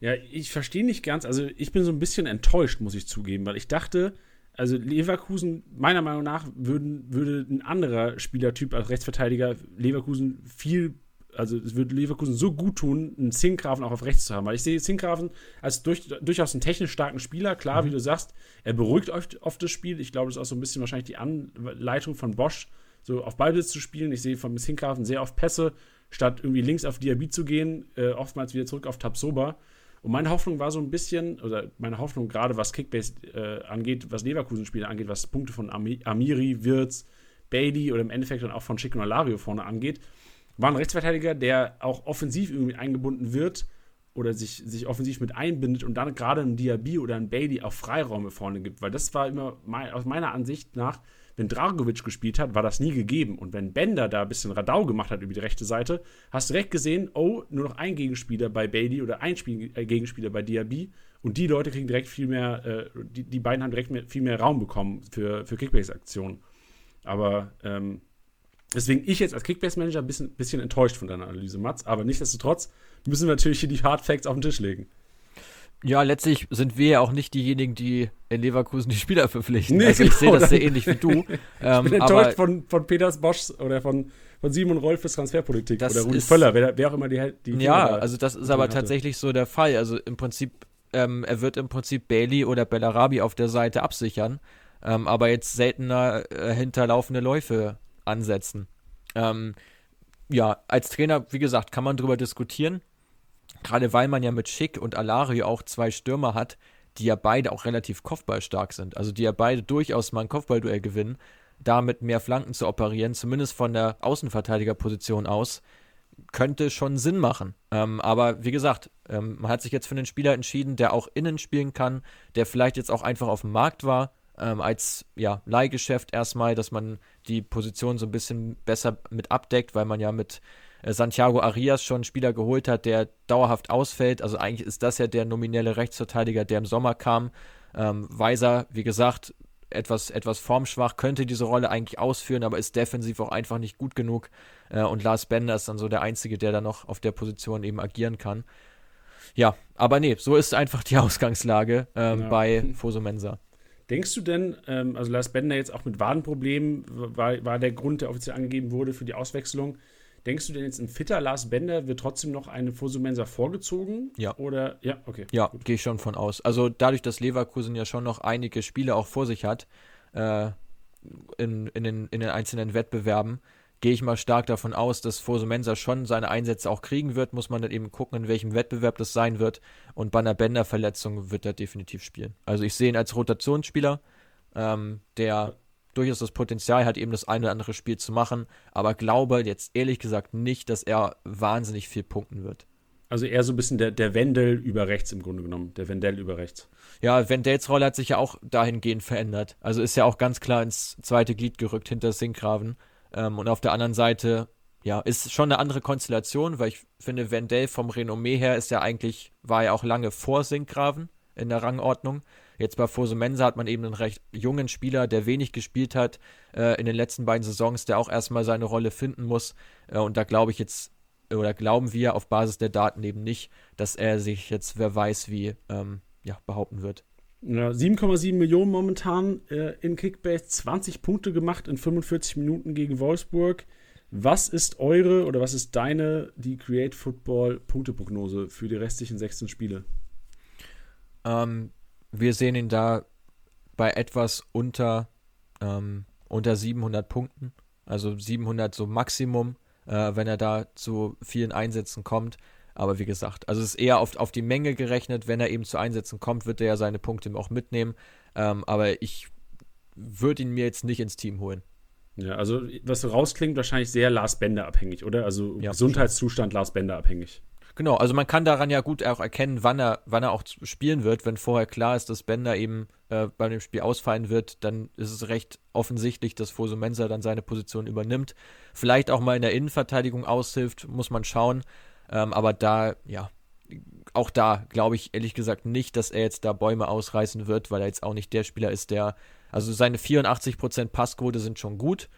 Ja, ich verstehe nicht ganz, also ich bin so ein bisschen enttäuscht, muss ich zugeben, weil ich dachte, also Leverkusen, meiner Meinung nach, würden, würde ein anderer Spielertyp als Rechtsverteidiger Leverkusen viel, also es würde Leverkusen so gut tun, einen Zinkgrafen auch auf rechts zu haben. Weil ich sehe Zinkgrafen als durch, durchaus einen technisch starken Spieler, klar, mhm. wie du sagst, er beruhigt oft, oft das Spiel. Ich glaube, das ist auch so ein bisschen wahrscheinlich die Anleitung von Bosch, so auf Ballbesitz zu spielen. Ich sehe von Zinkgrafen sehr oft Pässe, statt irgendwie links auf Diaby zu gehen, äh, oftmals wieder zurück auf Tabsoba. Und meine Hoffnung war so ein bisschen, oder meine Hoffnung gerade was Kickbase äh, angeht, was Leverkusen-Spiele angeht, was Punkte von Amiri, Wirtz, Bailey oder im Endeffekt dann auch von Chicken Lario vorne angeht, war ein Rechtsverteidiger, der auch offensiv irgendwie eingebunden wird oder sich, sich offensiv mit einbindet und dann gerade ein Diaby oder ein Bailey auch Freiräume vorne gibt. Weil das war immer mein, aus meiner Ansicht nach wenn Dragovic gespielt hat, war das nie gegeben. Und wenn Bender da ein bisschen Radau gemacht hat über die rechte Seite, hast du direkt gesehen, oh, nur noch ein Gegenspieler bei Bailey oder ein Spiel, äh, Gegenspieler bei Diaby. Und die Leute kriegen direkt viel mehr, äh, die, die beiden haben direkt mehr, viel mehr Raum bekommen für, für Kickbase-Aktionen. Aber ähm, deswegen ich jetzt als Kickbase-Manager ein bisschen, bisschen enttäuscht von deiner Analyse, Mats. Aber nichtsdestotrotz müssen wir natürlich hier die Hard Facts auf den Tisch legen. Ja, letztlich sind wir ja auch nicht diejenigen, die in Leverkusen die Spieler verpflichten. Nee, also ich genau, sehe das sehr ähnlich wie du. *laughs* ich ähm, bin enttäuscht von, von Peters Bosch oder von, von Simon Rolf fürs Transferpolitik oder Rudi Völler, wer, wer, auch immer die, die Ja, also das ist aber hatte. tatsächlich so der Fall. Also im Prinzip, ähm, er wird im Prinzip Bailey oder Bellarabi auf der Seite absichern, ähm, aber jetzt seltener äh, hinterlaufende Läufe ansetzen. Ähm, ja, als Trainer, wie gesagt, kann man darüber diskutieren. Gerade weil man ja mit Schick und Alario auch zwei Stürmer hat, die ja beide auch relativ kopfballstark sind. Also die ja beide durchaus mal ein Kopfballduell gewinnen. Damit mehr Flanken zu operieren, zumindest von der Außenverteidigerposition aus, könnte schon Sinn machen. Ähm, aber wie gesagt, ähm, man hat sich jetzt für einen Spieler entschieden, der auch innen spielen kann, der vielleicht jetzt auch einfach auf dem Markt war, ähm, als ja, Leihgeschäft erstmal, dass man die Position so ein bisschen besser mit abdeckt, weil man ja mit äh, Santiago Arias schon einen Spieler geholt hat, der dauerhaft ausfällt. Also eigentlich ist das ja der nominelle Rechtsverteidiger, der im Sommer kam. Ähm, Weiser, wie gesagt, etwas, etwas formschwach, könnte diese Rolle eigentlich ausführen, aber ist defensiv auch einfach nicht gut genug. Äh, und Lars Bender ist dann so der Einzige, der da noch auf der Position eben agieren kann. Ja, aber nee, so ist einfach die *laughs* Ausgangslage ähm, ja. bei Fosumensa. Denkst du denn, ähm, also Lars Bender jetzt auch mit Wadenproblemen war, war der Grund, der offiziell angegeben wurde für die Auswechslung. Denkst du denn jetzt ein fitter Lars Bender wird trotzdem noch eine Fosumensa vorgezogen? Ja. Oder ja, okay. Ja, gehe ich schon von aus. Also dadurch, dass Leverkusen ja schon noch einige Spiele auch vor sich hat äh, in, in, den, in den einzelnen Wettbewerben, gehe ich mal stark davon aus, dass Fosumensa schon seine Einsätze auch kriegen wird. Muss man dann eben gucken, in welchem Wettbewerb das sein wird. Und bei einer Bender-Verletzung wird er definitiv spielen. Also ich sehe ihn als Rotationsspieler, ähm, der durchaus das Potenzial hat, eben das eine oder andere Spiel zu machen, aber glaube jetzt ehrlich gesagt nicht, dass er wahnsinnig viel punkten wird. Also eher so ein bisschen der, der Wendel über rechts im Grunde genommen. Der Wendell über rechts. Ja, Wendels Rolle hat sich ja auch dahingehend verändert. Also ist ja auch ganz klar ins zweite Glied gerückt hinter Sinkgraven. Ähm, und auf der anderen Seite, ja, ist schon eine andere Konstellation, weil ich finde, Wendell vom Renommee her ist ja eigentlich, war ja auch lange vor Sinkgraven in der Rangordnung. Jetzt bei Fosumensa hat man eben einen recht jungen Spieler, der wenig gespielt hat äh, in den letzten beiden Saisons, der auch erstmal seine Rolle finden muss. Äh, und da glaube ich jetzt, oder glauben wir auf Basis der Daten eben nicht, dass er sich jetzt, wer weiß wie, ähm, ja, behaupten wird. Ja, 7,7 Millionen momentan äh, in Kickbase, 20 Punkte gemacht in 45 Minuten gegen Wolfsburg. Was ist eure oder was ist deine, die Create Football Punkteprognose für die restlichen 16 Spiele? Ähm, wir sehen ihn da bei etwas unter, ähm, unter 700 Punkten. Also 700 so Maximum, äh, wenn er da zu vielen Einsätzen kommt. Aber wie gesagt, also es ist eher auf, auf die Menge gerechnet. Wenn er eben zu Einsätzen kommt, wird er ja seine Punkte auch mitnehmen. Ähm, aber ich würde ihn mir jetzt nicht ins Team holen. Ja, also was rausklingt, wahrscheinlich sehr Lars Bender abhängig, oder? Also ja, Gesundheitszustand Lars Bender abhängig. Genau, also man kann daran ja gut auch erkennen, wann er, wann er auch spielen wird. Wenn vorher klar ist, dass Bender eben äh, bei dem Spiel ausfallen wird, dann ist es recht offensichtlich, dass Fosu Mensa dann seine Position übernimmt. Vielleicht auch mal in der Innenverteidigung aushilft, muss man schauen. Ähm, aber da, ja, auch da glaube ich ehrlich gesagt nicht, dass er jetzt da Bäume ausreißen wird, weil er jetzt auch nicht der Spieler ist, der, also seine 84% Passquote sind schon gut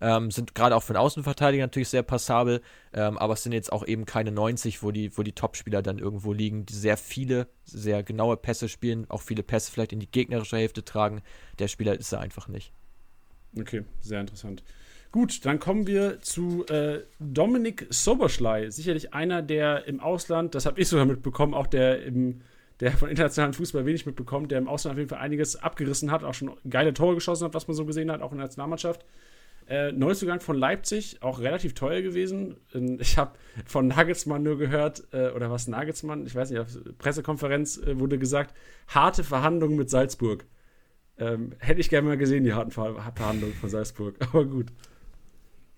ähm, sind gerade auch für den Außenverteidiger natürlich sehr passabel, ähm, aber es sind jetzt auch eben keine 90, wo die, wo die Topspieler dann irgendwo liegen, die sehr viele, sehr genaue Pässe spielen, auch viele Pässe vielleicht in die gegnerische Hälfte tragen. Der Spieler ist er einfach nicht. Okay, sehr interessant. Gut, dann kommen wir zu äh, Dominik Soberschlei. Sicherlich einer, der im Ausland, das habe ich sogar mitbekommen, auch der im der von internationalen Fußball wenig mitbekommt, der im Ausland auf jeden Fall einiges abgerissen hat, auch schon geile Tore geschossen hat, was man so gesehen hat, auch in der Nationalmannschaft. Äh, Neuzugang von Leipzig, auch relativ teuer gewesen. Ich habe von Nagelsmann nur gehört, äh, oder was Nagelsmann, ich weiß nicht, auf Pressekonferenz äh, wurde gesagt, harte Verhandlungen mit Salzburg. Ähm, hätte ich gerne mal gesehen, die harten Ver Verhandlungen von Salzburg. *laughs* Aber gut.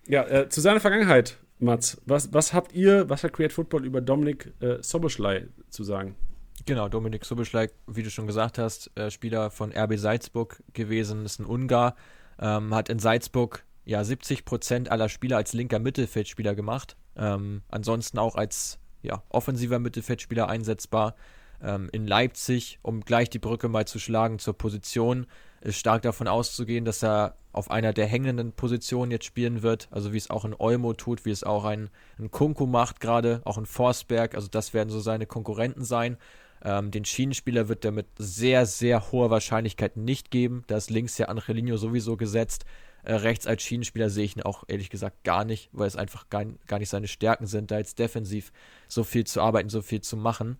Ja, äh, zu seiner Vergangenheit, Mats. Was, was habt ihr, was hat Create Football über Dominik äh, Soboschlei zu sagen? Genau, Dominik Soboschlei, wie du schon gesagt hast, äh, Spieler von RB Salzburg gewesen, ist ein Ungar, ähm, hat in Salzburg ja 70 Prozent aller Spieler als linker Mittelfeldspieler gemacht. Ähm, ansonsten auch als ja, offensiver Mittelfeldspieler einsetzbar. Ähm, in Leipzig, um gleich die Brücke mal zu schlagen zur Position, ist stark davon auszugehen, dass er auf einer der hängenden Positionen jetzt spielen wird. Also wie es auch ein Olmo tut, wie es auch ein, ein Kunku macht gerade, auch ein Forsberg. Also das werden so seine Konkurrenten sein. Ähm, den Schienenspieler wird er mit sehr, sehr hoher Wahrscheinlichkeit nicht geben. Da ist links ja Angelino sowieso gesetzt. Äh, rechts als Schienenspieler sehe ich ihn auch ehrlich gesagt gar nicht, weil es einfach gar, gar nicht seine Stärken sind, da jetzt defensiv so viel zu arbeiten, so viel zu machen.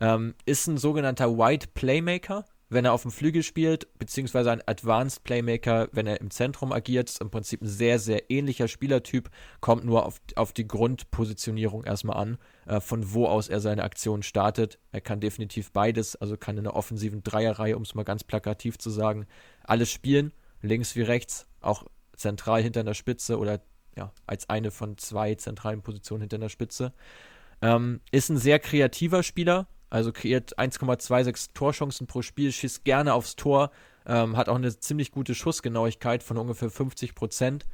Ähm, ist ein sogenannter White Playmaker. Wenn er auf dem Flügel spielt, beziehungsweise ein Advanced Playmaker, wenn er im Zentrum agiert. Ist im Prinzip ein sehr, sehr ähnlicher Spielertyp, kommt nur auf, auf die Grundpositionierung erstmal an, äh, von wo aus er seine Aktion startet. Er kann definitiv beides, also kann in der offensiven Dreierreihe, um es mal ganz plakativ zu sagen, alles spielen, links wie rechts, auch zentral hinter der Spitze oder ja, als eine von zwei zentralen Positionen hinter der Spitze. Ähm, ist ein sehr kreativer Spieler, also kreiert 1,26 Torchancen pro Spiel, schießt gerne aufs Tor, ähm, hat auch eine ziemlich gute Schussgenauigkeit von ungefähr 50 Prozent.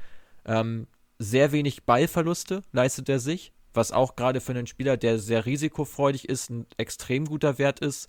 Ähm, sehr wenig Ballverluste leistet er sich, was auch gerade für einen Spieler, der sehr risikofreudig ist, ein extrem guter Wert ist.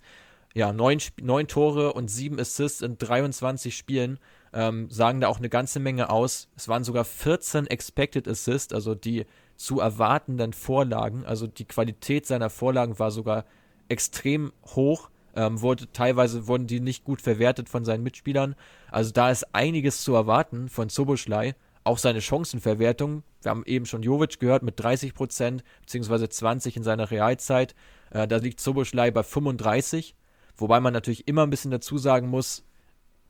Ja, neun, neun Tore und sieben Assists in 23 Spielen ähm, sagen da auch eine ganze Menge aus. Es waren sogar 14 Expected Assists, also die zu erwartenden Vorlagen. Also die Qualität seiner Vorlagen war sogar extrem hoch. Ähm, wurde, teilweise wurden die nicht gut verwertet von seinen Mitspielern. Also da ist einiges zu erwarten von Soboschlei. Auch seine Chancenverwertung, wir haben eben schon Jovic gehört, mit 30 Prozent, beziehungsweise 20 in seiner Realzeit. Äh, da liegt Soboschlei bei 35. Wobei man natürlich immer ein bisschen dazu sagen muss,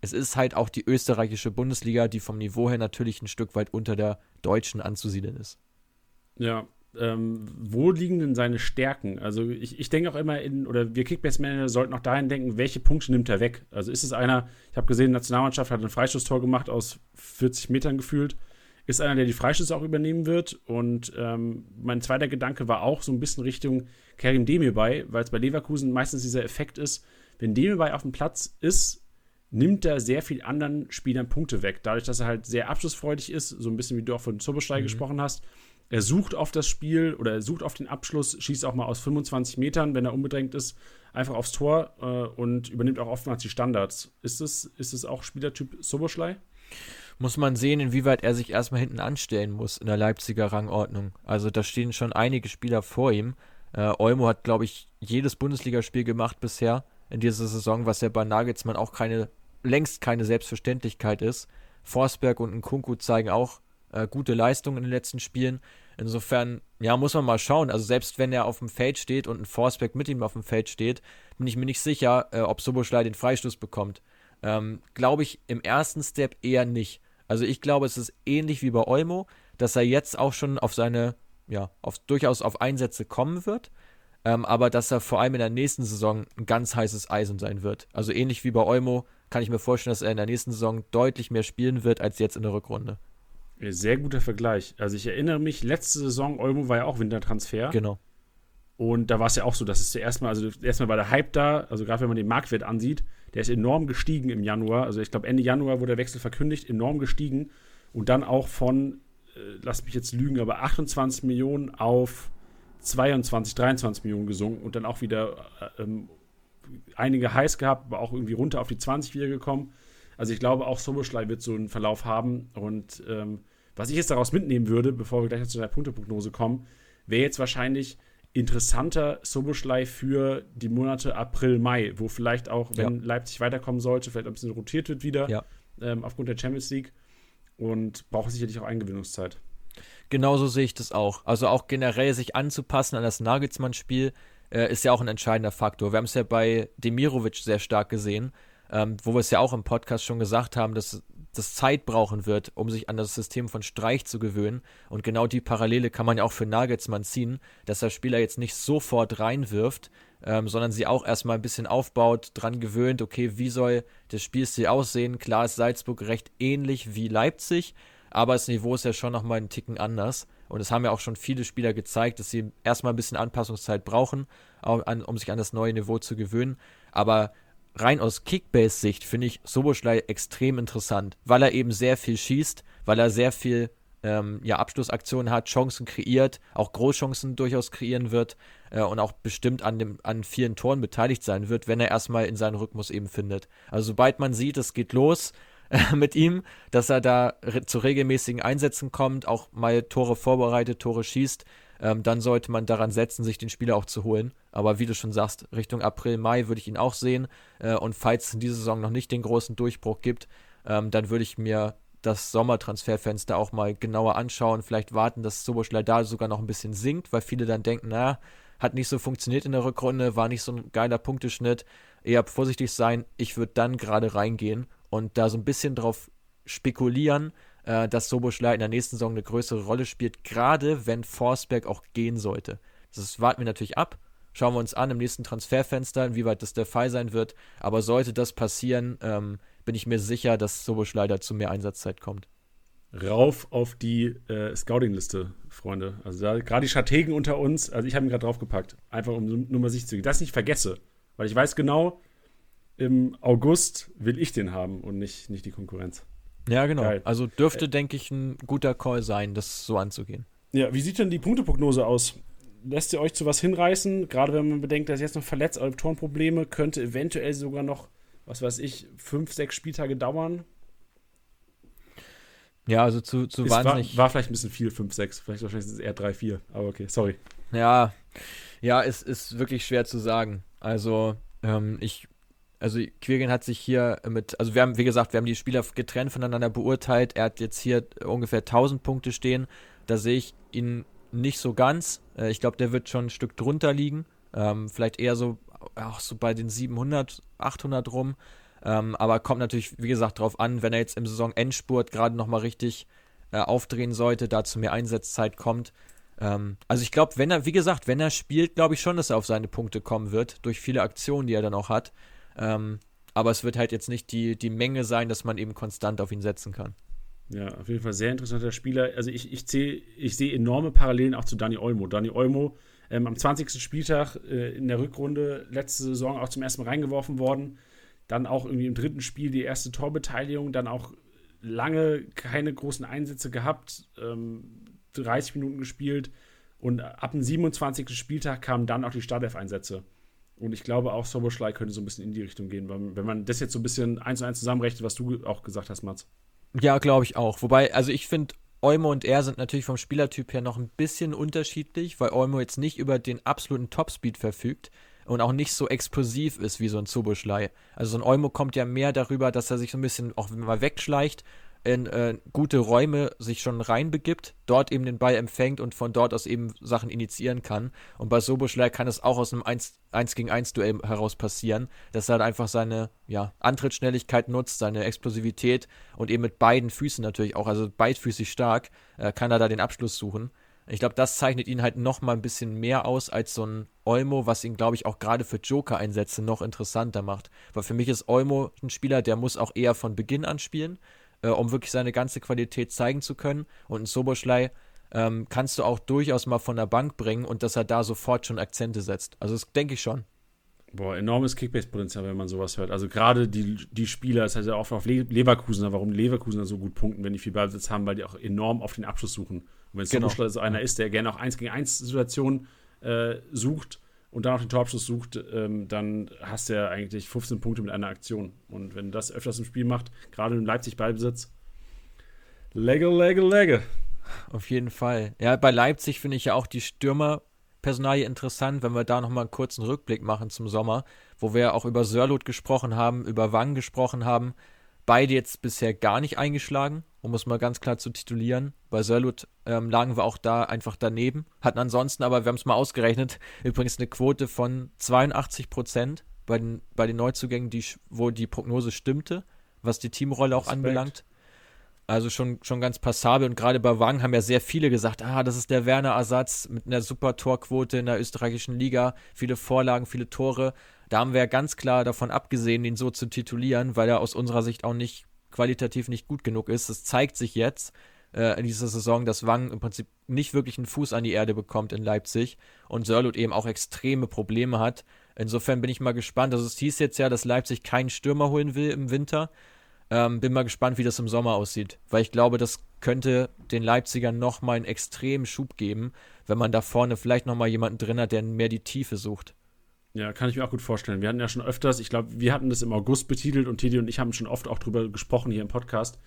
es ist halt auch die österreichische Bundesliga, die vom Niveau her natürlich ein Stück weit unter der deutschen anzusiedeln ist. Ja, ähm, wo liegen denn seine Stärken? Also ich, ich denke auch immer in, oder wir Kickbase-Manager sollten auch dahin denken, welche Punkte nimmt er weg? Also ist es einer, ich habe gesehen, die Nationalmannschaft hat ein Freistoßtor gemacht aus 40 Metern gefühlt. Ist einer, der die Freistöße auch übernehmen wird. Und ähm, mein zweiter Gedanke war auch so ein bisschen Richtung Karim Demirbay, weil es bei Leverkusen meistens dieser Effekt ist, wenn Demirbay auf dem Platz ist, nimmt er sehr viel anderen Spielern Punkte weg. Dadurch, dass er halt sehr abschlussfreudig ist, so ein bisschen wie du auch von Zoboschlei mhm. gesprochen hast. Er sucht auf das Spiel oder er sucht auf den Abschluss, schießt auch mal aus 25 Metern, wenn er unbedrängt ist, einfach aufs Tor äh, und übernimmt auch oftmals die Standards. Ist es, ist es auch Spielertyp Soboschlei? Muss man sehen, inwieweit er sich erstmal hinten anstellen muss in der Leipziger Rangordnung. Also da stehen schon einige Spieler vor ihm. Äh, Olmo hat, glaube ich, jedes Bundesligaspiel gemacht bisher in dieser Saison, was ja bei Nagelsmann auch keine längst keine Selbstverständlichkeit ist. Forsberg und Nkunku zeigen auch äh, gute Leistungen in den letzten Spielen. Insofern, ja, muss man mal schauen. Also selbst wenn er auf dem Feld steht und ein Forsberg mit ihm auf dem Feld steht, bin ich mir nicht sicher, äh, ob Soboschlei den Freistoß bekommt. Ähm, glaube ich im ersten Step eher nicht. Also ich glaube, es ist ähnlich wie bei Olmo, dass er jetzt auch schon auf seine, ja, auf, durchaus auf Einsätze kommen wird. Ähm, aber dass er vor allem in der nächsten Saison ein ganz heißes Eisen sein wird. Also ähnlich wie bei Olmo, kann ich mir vorstellen, dass er in der nächsten Saison deutlich mehr spielen wird als jetzt in der Rückrunde. Sehr guter Vergleich. Also ich erinnere mich, letzte Saison, Olmo war ja auch Wintertransfer. Genau. Und da war es ja auch so, dass es zuerst mal, also erstmal war der Hype da, also gerade wenn man den Marktwert ansieht, der ist enorm gestiegen im Januar. Also ich glaube Ende Januar wurde der Wechsel verkündigt, enorm gestiegen. Und dann auch von, äh, lass mich jetzt lügen, aber 28 Millionen auf 22, 23 Millionen gesunken und dann auch wieder äh, ähm, einige heiß gehabt, aber auch irgendwie runter auf die 20 wieder gekommen. Also ich glaube, auch Soboschlei wird so einen Verlauf haben. Und ähm, was ich jetzt daraus mitnehmen würde, bevor wir gleich zu der Punkteprognose kommen, wäre jetzt wahrscheinlich interessanter Soboschlei für die Monate April, Mai, wo vielleicht auch, wenn ja. Leipzig weiterkommen sollte, vielleicht ein bisschen rotiert wird wieder ja. ähm, aufgrund der Champions League und braucht sicherlich auch Eingewöhnungszeit. Genauso sehe ich das auch. Also auch generell sich anzupassen an das Nagelsmann-Spiel äh, ist ja auch ein entscheidender Faktor. Wir haben es ja bei Demirovic sehr stark gesehen, ähm, wo wir es ja auch im Podcast schon gesagt haben, dass das Zeit brauchen wird, um sich an das System von Streich zu gewöhnen. Und genau die Parallele kann man ja auch für Nagelsmann ziehen, dass der Spieler jetzt nicht sofort reinwirft, ähm, sondern sie auch erstmal ein bisschen aufbaut, dran gewöhnt, okay, wie soll das Spielstil aussehen? Klar ist Salzburg recht ähnlich wie Leipzig, aber das Niveau ist ja schon nochmal einen Ticken anders. Und es haben ja auch schon viele Spieler gezeigt, dass sie erstmal ein bisschen Anpassungszeit brauchen, um sich an das neue Niveau zu gewöhnen. Aber rein aus Kickbase-Sicht finde ich Soboschlei extrem interessant, weil er eben sehr viel schießt, weil er sehr viel ähm, ja, Abschlussaktionen hat, Chancen kreiert, auch Großchancen durchaus kreieren wird äh, und auch bestimmt an, dem, an vielen Toren beteiligt sein wird, wenn er erstmal in seinen Rhythmus eben findet. Also sobald man sieht, es geht los, *laughs* mit ihm, dass er da re zu regelmäßigen Einsätzen kommt, auch mal Tore vorbereitet, Tore schießt. Ähm, dann sollte man daran setzen, sich den Spieler auch zu holen. Aber wie du schon sagst, Richtung April, Mai würde ich ihn auch sehen. Äh, und falls es in dieser Saison noch nicht den großen Durchbruch gibt, ähm, dann würde ich mir das Sommertransferfenster auch mal genauer anschauen. Vielleicht warten, dass Soboschlei da sogar noch ein bisschen sinkt, weil viele dann denken, naja, hat nicht so funktioniert in der Rückrunde, war nicht so ein geiler Punkteschnitt eher vorsichtig sein. Ich würde dann gerade reingehen und da so ein bisschen drauf spekulieren, äh, dass Soboschlei in der nächsten Saison eine größere Rolle spielt, gerade wenn Forsberg auch gehen sollte. Das warten wir natürlich ab. Schauen wir uns an im nächsten Transferfenster, inwieweit das der Fall sein wird. Aber sollte das passieren, ähm, bin ich mir sicher, dass Soboschlei zu mehr Einsatzzeit kommt. Rauf auf die äh, Scouting-Liste, Freunde. Also gerade die Strategen unter uns, also ich habe ihn gerade draufgepackt, einfach um nur mal sicher zu gehen, dass ich nicht vergesse. Weil ich weiß genau, im August will ich den haben und nicht, nicht die Konkurrenz. Ja, genau. Geil. Also dürfte, äh, denke ich, ein guter Call sein, das so anzugehen. Ja, wie sieht denn die Punkteprognose aus? Lässt ihr euch zu was hinreißen? Gerade wenn man bedenkt, dass jetzt noch verletzt, Torenprobleme, könnte eventuell sogar noch, was weiß ich, fünf, sechs Spieltage dauern. Ja, also zu, zu es wahnsinnig. War, war, vielleicht ein bisschen viel, 5, 6. Vielleicht wahrscheinlich ist es eher 3, 4. Aber okay, sorry. Ja, ja, es ist wirklich schwer zu sagen. Also, ähm, ich, also Quirin hat sich hier mit, also wir haben, wie gesagt, wir haben die Spieler getrennt voneinander beurteilt. Er hat jetzt hier ungefähr 1000 Punkte stehen. Da sehe ich ihn nicht so ganz. Äh, ich glaube, der wird schon ein Stück drunter liegen. Ähm, vielleicht eher so, auch so bei den 700, 800 rum. Ähm, aber kommt natürlich, wie gesagt, darauf an, wenn er jetzt im Saisonendspurt gerade nochmal richtig äh, aufdrehen sollte, dazu mehr Einsatzzeit kommt. Ähm, also ich glaube, wenn er, wie gesagt, wenn er spielt, glaube ich schon, dass er auf seine Punkte kommen wird, durch viele Aktionen, die er dann auch hat. Ähm, aber es wird halt jetzt nicht die, die Menge sein, dass man eben konstant auf ihn setzen kann. Ja, auf jeden Fall sehr interessanter Spieler. Also ich, ich, zäh, ich sehe enorme Parallelen auch zu Dani Olmo. Dani Olmo ähm, am 20. Spieltag äh, in der Rückrunde letzte Saison auch zum ersten Mal reingeworfen worden dann auch irgendwie im dritten Spiel die erste Torbeteiligung, dann auch lange keine großen Einsätze gehabt, ähm, 30 Minuten gespielt und ab dem 27. Spieltag kamen dann auch die Startelf-Einsätze. Und ich glaube auch Soboschlei könnte so ein bisschen in die Richtung gehen, wenn man das jetzt so ein bisschen eins zu eins zusammenrechnet, was du auch gesagt hast, Mats. Ja, glaube ich auch. Wobei, also ich finde, Olmo und er sind natürlich vom Spielertyp her noch ein bisschen unterschiedlich, weil Olmo jetzt nicht über den absoluten Topspeed verfügt und auch nicht so explosiv ist wie so ein Zubuschlei. Also so ein Olmo kommt ja mehr darüber, dass er sich so ein bisschen auch mal wegschleicht, in äh, gute Räume sich schon reinbegibt, dort eben den Ball empfängt und von dort aus eben Sachen initiieren kann. Und bei Soboschlei kann es auch aus einem 1, 1 gegen 1 Duell heraus passieren, dass er halt einfach seine ja, Antrittsschnelligkeit nutzt, seine Explosivität und eben mit beiden Füßen natürlich auch, also beidfüßig stark, äh, kann er da den Abschluss suchen. Ich glaube, das zeichnet ihn halt noch mal ein bisschen mehr aus als so ein Olmo, was ihn, glaube ich, auch gerade für Joker-Einsätze noch interessanter macht. Weil für mich ist Olmo ein Spieler, der muss auch eher von Beginn an spielen, äh, um wirklich seine ganze Qualität zeigen zu können. Und ein Soboschlei ähm, kannst du auch durchaus mal von der Bank bringen und dass er da sofort schon Akzente setzt. Also das denke ich schon. Boah, enormes Kickbase-Potenzial, wenn man sowas hört. Also gerade die, die Spieler, das heißt ja auch auf Leverkusen, warum die Leverkusener so gut punkten, wenn die viel Ballbesitz haben, weil die auch enorm auf den Abschluss suchen. Und wenn es genau. so einer ist, der gerne auch 1 gegen 1 Situationen äh, sucht und dann auch den Torabschluss sucht, ähm, dann hast du ja eigentlich 15 Punkte mit einer Aktion. Und wenn das öfters im Spiel macht, gerade im Leipzig Ballbesitz, legge, legge, legge. Auf jeden Fall. Ja, bei Leipzig finde ich ja auch die Stürmer Personalie interessant, wenn wir da nochmal einen kurzen Rückblick machen zum Sommer, wo wir auch über Sörlot gesprochen haben, über Wang gesprochen haben. Beide jetzt bisher gar nicht eingeschlagen, um es mal ganz klar zu titulieren. Bei Sörlot ähm, lagen wir auch da einfach daneben, hatten ansonsten aber, wir haben es mal ausgerechnet, *laughs* übrigens eine Quote von 82 Prozent bei den, bei den Neuzugängen, die, wo die Prognose stimmte, was die Teamrolle auch Respekt. anbelangt. Also schon, schon ganz passabel. Und gerade bei Wang haben ja sehr viele gesagt, ah, das ist der Werner-Ersatz mit einer super Torquote in der österreichischen Liga, viele Vorlagen, viele Tore. Da haben wir ja ganz klar davon abgesehen, ihn so zu titulieren, weil er aus unserer Sicht auch nicht qualitativ nicht gut genug ist. Es zeigt sich jetzt äh, in dieser Saison, dass Wang im Prinzip nicht wirklich einen Fuß an die Erde bekommt in Leipzig und Sörlot eben auch extreme Probleme hat. Insofern bin ich mal gespannt. Also es hieß jetzt ja, dass Leipzig keinen Stürmer holen will im Winter. Ähm, bin mal gespannt, wie das im Sommer aussieht, weil ich glaube, das könnte den Leipzigern nochmal einen extremen Schub geben, wenn man da vorne vielleicht nochmal jemanden drin hat, der mehr die Tiefe sucht. Ja, kann ich mir auch gut vorstellen. Wir hatten ja schon öfters, ich glaube, wir hatten das im August betitelt und Teddy und ich haben schon oft auch drüber gesprochen hier im Podcast,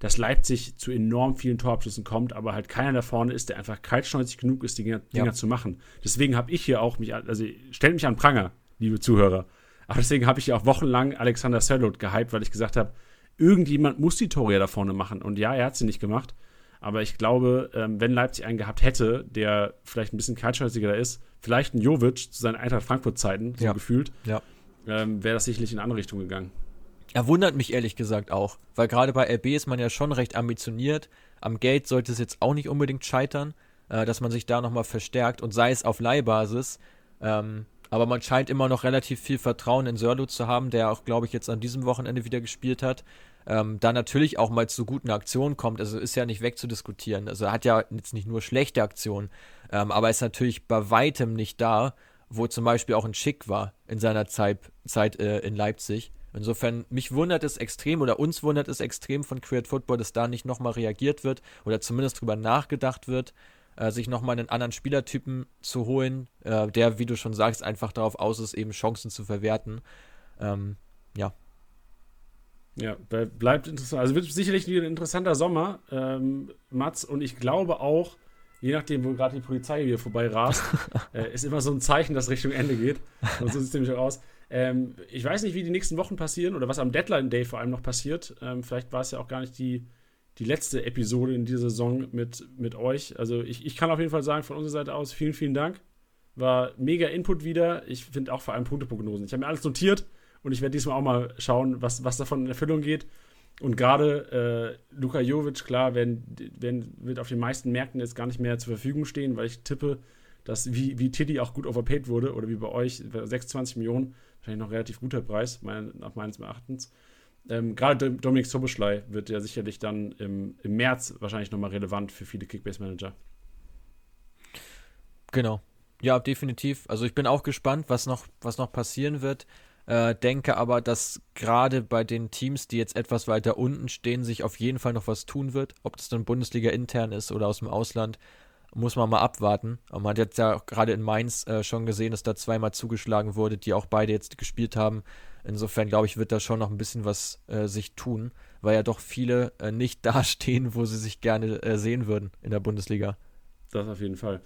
dass Leipzig zu enorm vielen Torabschlüssen kommt, aber halt keiner da vorne ist, der einfach kaltschnäuzig genug ist, die Dinger, ja. zu machen. Deswegen habe ich hier auch mich, also stellt mich an Pranger, liebe Zuhörer. Aber deswegen habe ich ja auch wochenlang Alexander Sörlot gehypt, weil ich gesagt habe, irgendjemand muss die Tore ja da vorne machen. Und ja, er hat sie nicht gemacht. Aber ich glaube, ähm, wenn Leipzig einen gehabt hätte, der vielleicht ein bisschen kaltschnäuziger ist, vielleicht ein Jovic zu seinen Eintracht Frankfurt-Zeiten, so ja. gefühlt, ja. ähm, wäre das sicherlich in eine andere Richtung gegangen. Er wundert mich ehrlich gesagt auch, weil gerade bei RB ist man ja schon recht ambitioniert. Am Geld sollte es jetzt auch nicht unbedingt scheitern, äh, dass man sich da nochmal verstärkt und sei es auf Leihbasis. Ähm, aber man scheint immer noch relativ viel Vertrauen in Sörlo zu haben, der auch, glaube ich, jetzt an diesem Wochenende wieder gespielt hat. Ähm, da natürlich auch mal zu guten Aktionen kommt. Also ist ja nicht wegzudiskutieren. Also er hat ja jetzt nicht nur schlechte Aktionen, ähm, aber ist natürlich bei weitem nicht da, wo zum Beispiel auch ein Schick war in seiner Zeit, Zeit äh, in Leipzig. Insofern, mich wundert es extrem oder uns wundert es extrem von Create Football, dass da nicht nochmal reagiert wird oder zumindest drüber nachgedacht wird, äh, sich nochmal einen anderen Spielertypen zu holen, äh, der, wie du schon sagst, einfach darauf aus ist, eben Chancen zu verwerten. Ähm, ja. Ja, bleibt interessant. Also wird sicherlich wieder ein interessanter Sommer, ähm, Mats. Und ich glaube auch, je nachdem, wo gerade die Polizei hier vorbei rast, *laughs* äh, ist immer so ein Zeichen, dass Richtung Ende geht. Und so sieht es nämlich auch aus. Ähm, ich weiß nicht, wie die nächsten Wochen passieren oder was am Deadline Day vor allem noch passiert. Ähm, vielleicht war es ja auch gar nicht die, die letzte Episode in dieser Saison mit, mit euch. Also ich, ich kann auf jeden Fall sagen, von unserer Seite aus vielen, vielen Dank. War mega Input wieder. Ich finde auch vor allem Punkteprognosen. Ich habe mir alles notiert und ich werde diesmal auch mal schauen, was, was davon in Erfüllung geht. Und gerade äh, Luka Jovic, klar, wenn, wenn, wird auf den meisten Märkten jetzt gar nicht mehr zur Verfügung stehen, weil ich tippe, dass wie, wie Tiddy auch gut overpaid wurde oder wie bei euch 26 Millionen wahrscheinlich noch relativ guter Preis, mein, nach meines Erachtens. Ähm, Gerade Dominik Soboschlei wird ja sicherlich dann im, im März wahrscheinlich nochmal relevant für viele Kickbase-Manager. Genau. Ja, definitiv. Also ich bin auch gespannt, was noch, was noch passieren wird. Äh, denke aber, dass gerade bei den Teams, die jetzt etwas weiter unten stehen, sich auf jeden Fall noch was tun wird. Ob das dann Bundesliga intern ist oder aus dem Ausland muss man mal abwarten. Aber man hat jetzt ja gerade in Mainz äh, schon gesehen, dass da zweimal zugeschlagen wurde, die auch beide jetzt gespielt haben. Insofern glaube ich, wird da schon noch ein bisschen was äh, sich tun, weil ja doch viele äh, nicht *laughs* dastehen, wo sie sich gerne äh, sehen würden in der Bundesliga. Das auf jeden Fall.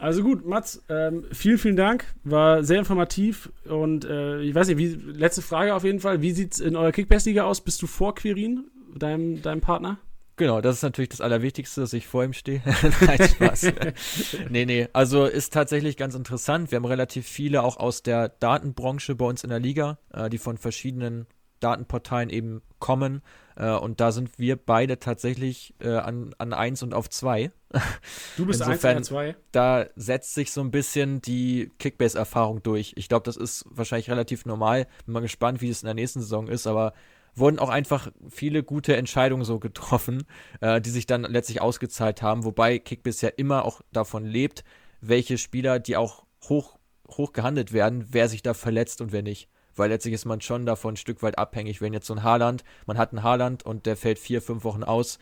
Also gut, Mats, ähm, vielen, vielen Dank. War sehr informativ und äh, ich weiß nicht, wie, letzte Frage auf jeden Fall. Wie sieht es in eurer Kickbass-Liga aus? Bist du vor Quirin, deinem, deinem Partner? Genau, das ist natürlich das Allerwichtigste, dass ich vor ihm stehe. *laughs* Nein, Spaß. *laughs* nee, nee, also ist tatsächlich ganz interessant. Wir haben relativ viele auch aus der Datenbranche bei uns in der Liga, äh, die von verschiedenen Datenportalen eben kommen. Äh, und da sind wir beide tatsächlich äh, an, an 1 und auf 2. *laughs* Du bist Insofern, 1 2. Da setzt sich so ein bisschen die Kickbase-Erfahrung durch. Ich glaube, das ist wahrscheinlich relativ normal. Bin mal gespannt, wie es in der nächsten Saison ist, aber wurden auch einfach viele gute Entscheidungen so getroffen, äh, die sich dann letztlich ausgezahlt haben, wobei Kickbiss ja immer auch davon lebt, welche Spieler, die auch hoch, hoch gehandelt werden, wer sich da verletzt und wer nicht. Weil letztlich ist man schon davon ein Stück weit abhängig. Wenn jetzt so ein Haaland, man hat einen Haaland und der fällt vier, fünf Wochen aus,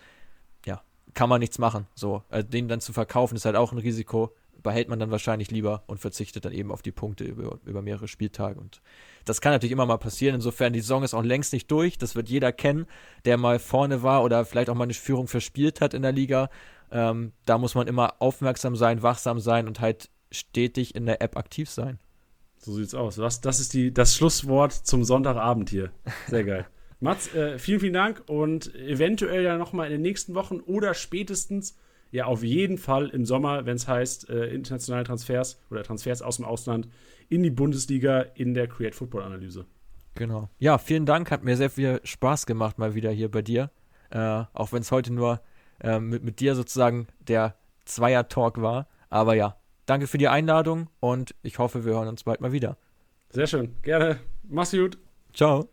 ja, kann man nichts machen. So, äh, den dann zu verkaufen ist halt auch ein Risiko behält man dann wahrscheinlich lieber und verzichtet dann eben auf die Punkte über, über mehrere Spieltage. Und das kann natürlich immer mal passieren. Insofern, die Saison ist auch längst nicht durch. Das wird jeder kennen, der mal vorne war oder vielleicht auch mal eine Führung verspielt hat in der Liga. Ähm, da muss man immer aufmerksam sein, wachsam sein und halt stetig in der App aktiv sein. So sieht's aus. Das, das ist die, das Schlusswort zum Sonntagabend hier. Sehr geil. *laughs* Mats, äh, vielen, vielen Dank und eventuell ja nochmal in den nächsten Wochen oder spätestens ja auf jeden Fall im Sommer, wenn es heißt, äh, internationale Transfers oder Transfers aus dem Ausland in die Bundesliga in der Create Football Analyse. Genau. Ja, vielen Dank. Hat mir sehr viel Spaß gemacht, mal wieder hier bei dir. Äh, auch wenn es heute nur äh, mit, mit dir sozusagen der Zweier-Talk war. Aber ja, danke für die Einladung und ich hoffe, wir hören uns bald mal wieder. Sehr schön. Gerne. Mach's gut. Ciao.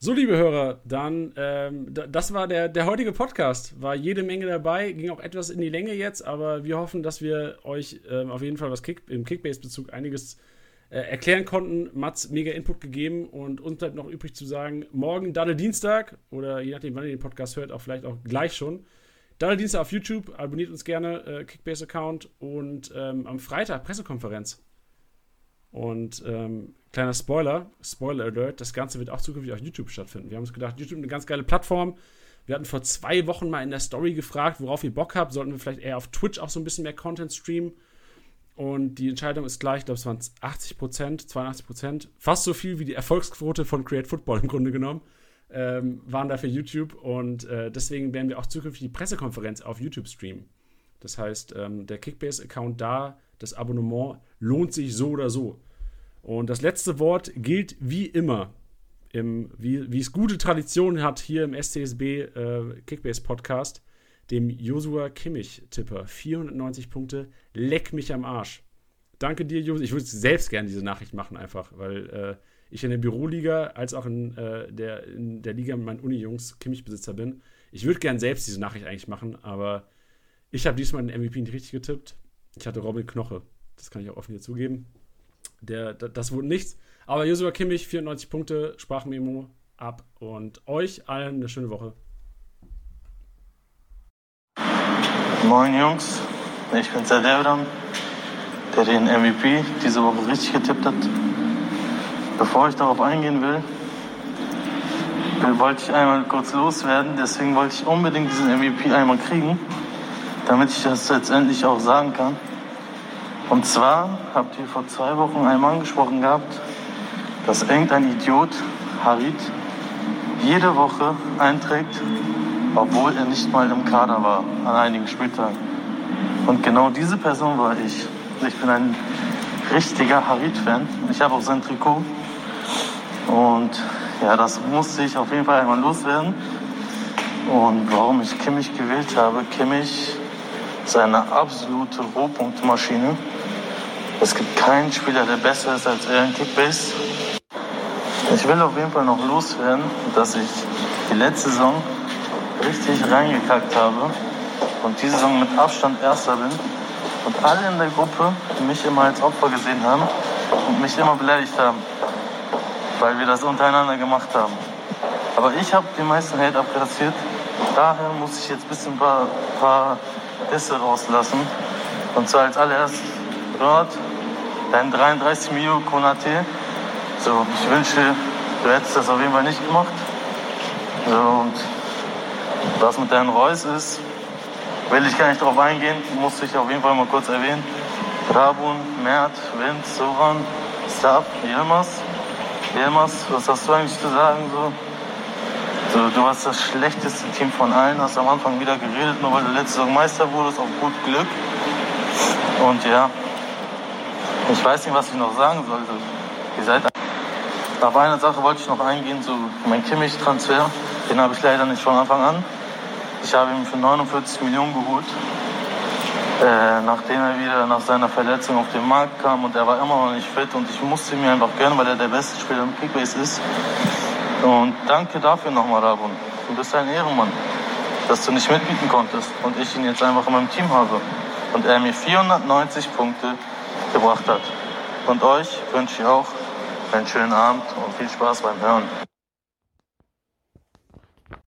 So, liebe Hörer, dann, ähm, das war der, der heutige Podcast. War jede Menge dabei, ging auch etwas in die Länge jetzt, aber wir hoffen, dass wir euch ähm, auf jeden Fall was Kick, im Kickbase-Bezug einiges äh, erklären konnten. Mats mega Input gegeben und uns bleibt noch übrig zu sagen, morgen Daddel Dienstag oder je nachdem, wann ihr den Podcast hört, auch vielleicht auch gleich schon. Daddel Dienstag auf YouTube, abonniert uns gerne, äh, Kickbase-Account und ähm, am Freitag Pressekonferenz. Und ähm, kleiner Spoiler, Spoiler Alert, das Ganze wird auch zukünftig auf YouTube stattfinden. Wir haben uns gedacht, YouTube ist eine ganz geile Plattform. Wir hatten vor zwei Wochen mal in der Story gefragt, worauf ihr Bock habt. Sollten wir vielleicht eher auf Twitch auch so ein bisschen mehr Content streamen? Und die Entscheidung ist gleich, ich glaube, es waren 80 Prozent, 82 Prozent, fast so viel wie die Erfolgsquote von Create Football im Grunde genommen, ähm, waren da für YouTube. Und äh, deswegen werden wir auch zukünftig die Pressekonferenz auf YouTube streamen. Das heißt, ähm, der Kickbase-Account da, das Abonnement lohnt sich so oder so. Und das letzte Wort gilt wie immer, im, wie, wie es gute Tradition hat hier im SCSB äh, Kickbase Podcast, dem Josua Kimmich-Tipper. 490 Punkte, leck mich am Arsch. Danke dir, Josua. Ich würde selbst gerne diese Nachricht machen, einfach, weil äh, ich in der Büroliga als auch in, äh, der, in der Liga mit meinen Uni-Jungs Kimmich-Besitzer bin. Ich würde gerne selbst diese Nachricht eigentlich machen, aber ich habe diesmal den MVP nicht richtig getippt. Ich hatte Robin Knoche. Das kann ich auch offen hier zugeben. Der, das wurde nichts. Aber Joshua Kimmich, 94 Punkte, Sprachmemo ab. Und euch allen eine schöne Woche. Moin Jungs, ich bin Devram, der den MVP diese Woche richtig getippt hat. Bevor ich darauf eingehen will, wollte ich einmal kurz loswerden. Deswegen wollte ich unbedingt diesen MVP einmal kriegen, damit ich das letztendlich auch sagen kann. Und zwar habt ihr vor zwei Wochen einmal angesprochen gehabt, dass irgendein Idiot, Harit, jede Woche einträgt, obwohl er nicht mal im Kader war an einigen Spieltagen. Und genau diese Person war ich. Ich bin ein richtiger Harit-Fan. Ich habe auch sein Trikot. Und ja, das musste ich auf jeden Fall einmal loswerden. Und warum ich Kimmich gewählt habe, Kimmich ist eine absolute Rohpunktmaschine. Es gibt keinen Spieler, der besser ist als er in Kickbase. Ich will auf jeden Fall noch loswerden, dass ich die letzte Saison richtig reingekackt habe und diese Saison mit Abstand Erster bin und alle in der Gruppe mich immer als Opfer gesehen haben und mich immer beleidigt haben, weil wir das untereinander gemacht haben. Aber ich habe die meisten Hate abkassiert, daher muss ich jetzt ein bisschen paar, paar Disse rauslassen. Und zwar als allererstes Rod, dein 33 Mio Konate. So, ich wünsche, du hättest das auf jeden Fall nicht gemacht. So, und was mit deinen Reus ist, will ich gar nicht drauf eingehen, musste ich auf jeden Fall mal kurz erwähnen. Rabun, Mert, Wind, Soran, Stab, Yilmaz. Yilmaz, was hast du eigentlich zu sagen? So? so? du hast das schlechteste Team von allen, hast am Anfang wieder geredet, nur weil du letzte Saison Meister wurdest, auf gut Glück. Und ja, ich weiß nicht, was ich noch sagen sollte. Ihr seid. Auf eine Sache wollte ich noch eingehen, so mein Kimmich-Transfer. Den habe ich leider nicht von Anfang an. Ich habe ihn für 49 Millionen geholt. Äh, nachdem er wieder nach seiner Verletzung auf den Markt kam und er war immer noch nicht fit und ich musste ihn mir einfach gönnen, weil er der beste Spieler im Kickbase ist. Und danke dafür nochmal, Rabun. Du bist ein Ehrenmann, dass du nicht mitbieten konntest und ich ihn jetzt einfach in meinem Team habe. Und er mir 490 Punkte gebracht hat. Und euch wünsche ich auch einen schönen Abend und viel Spaß beim Hören.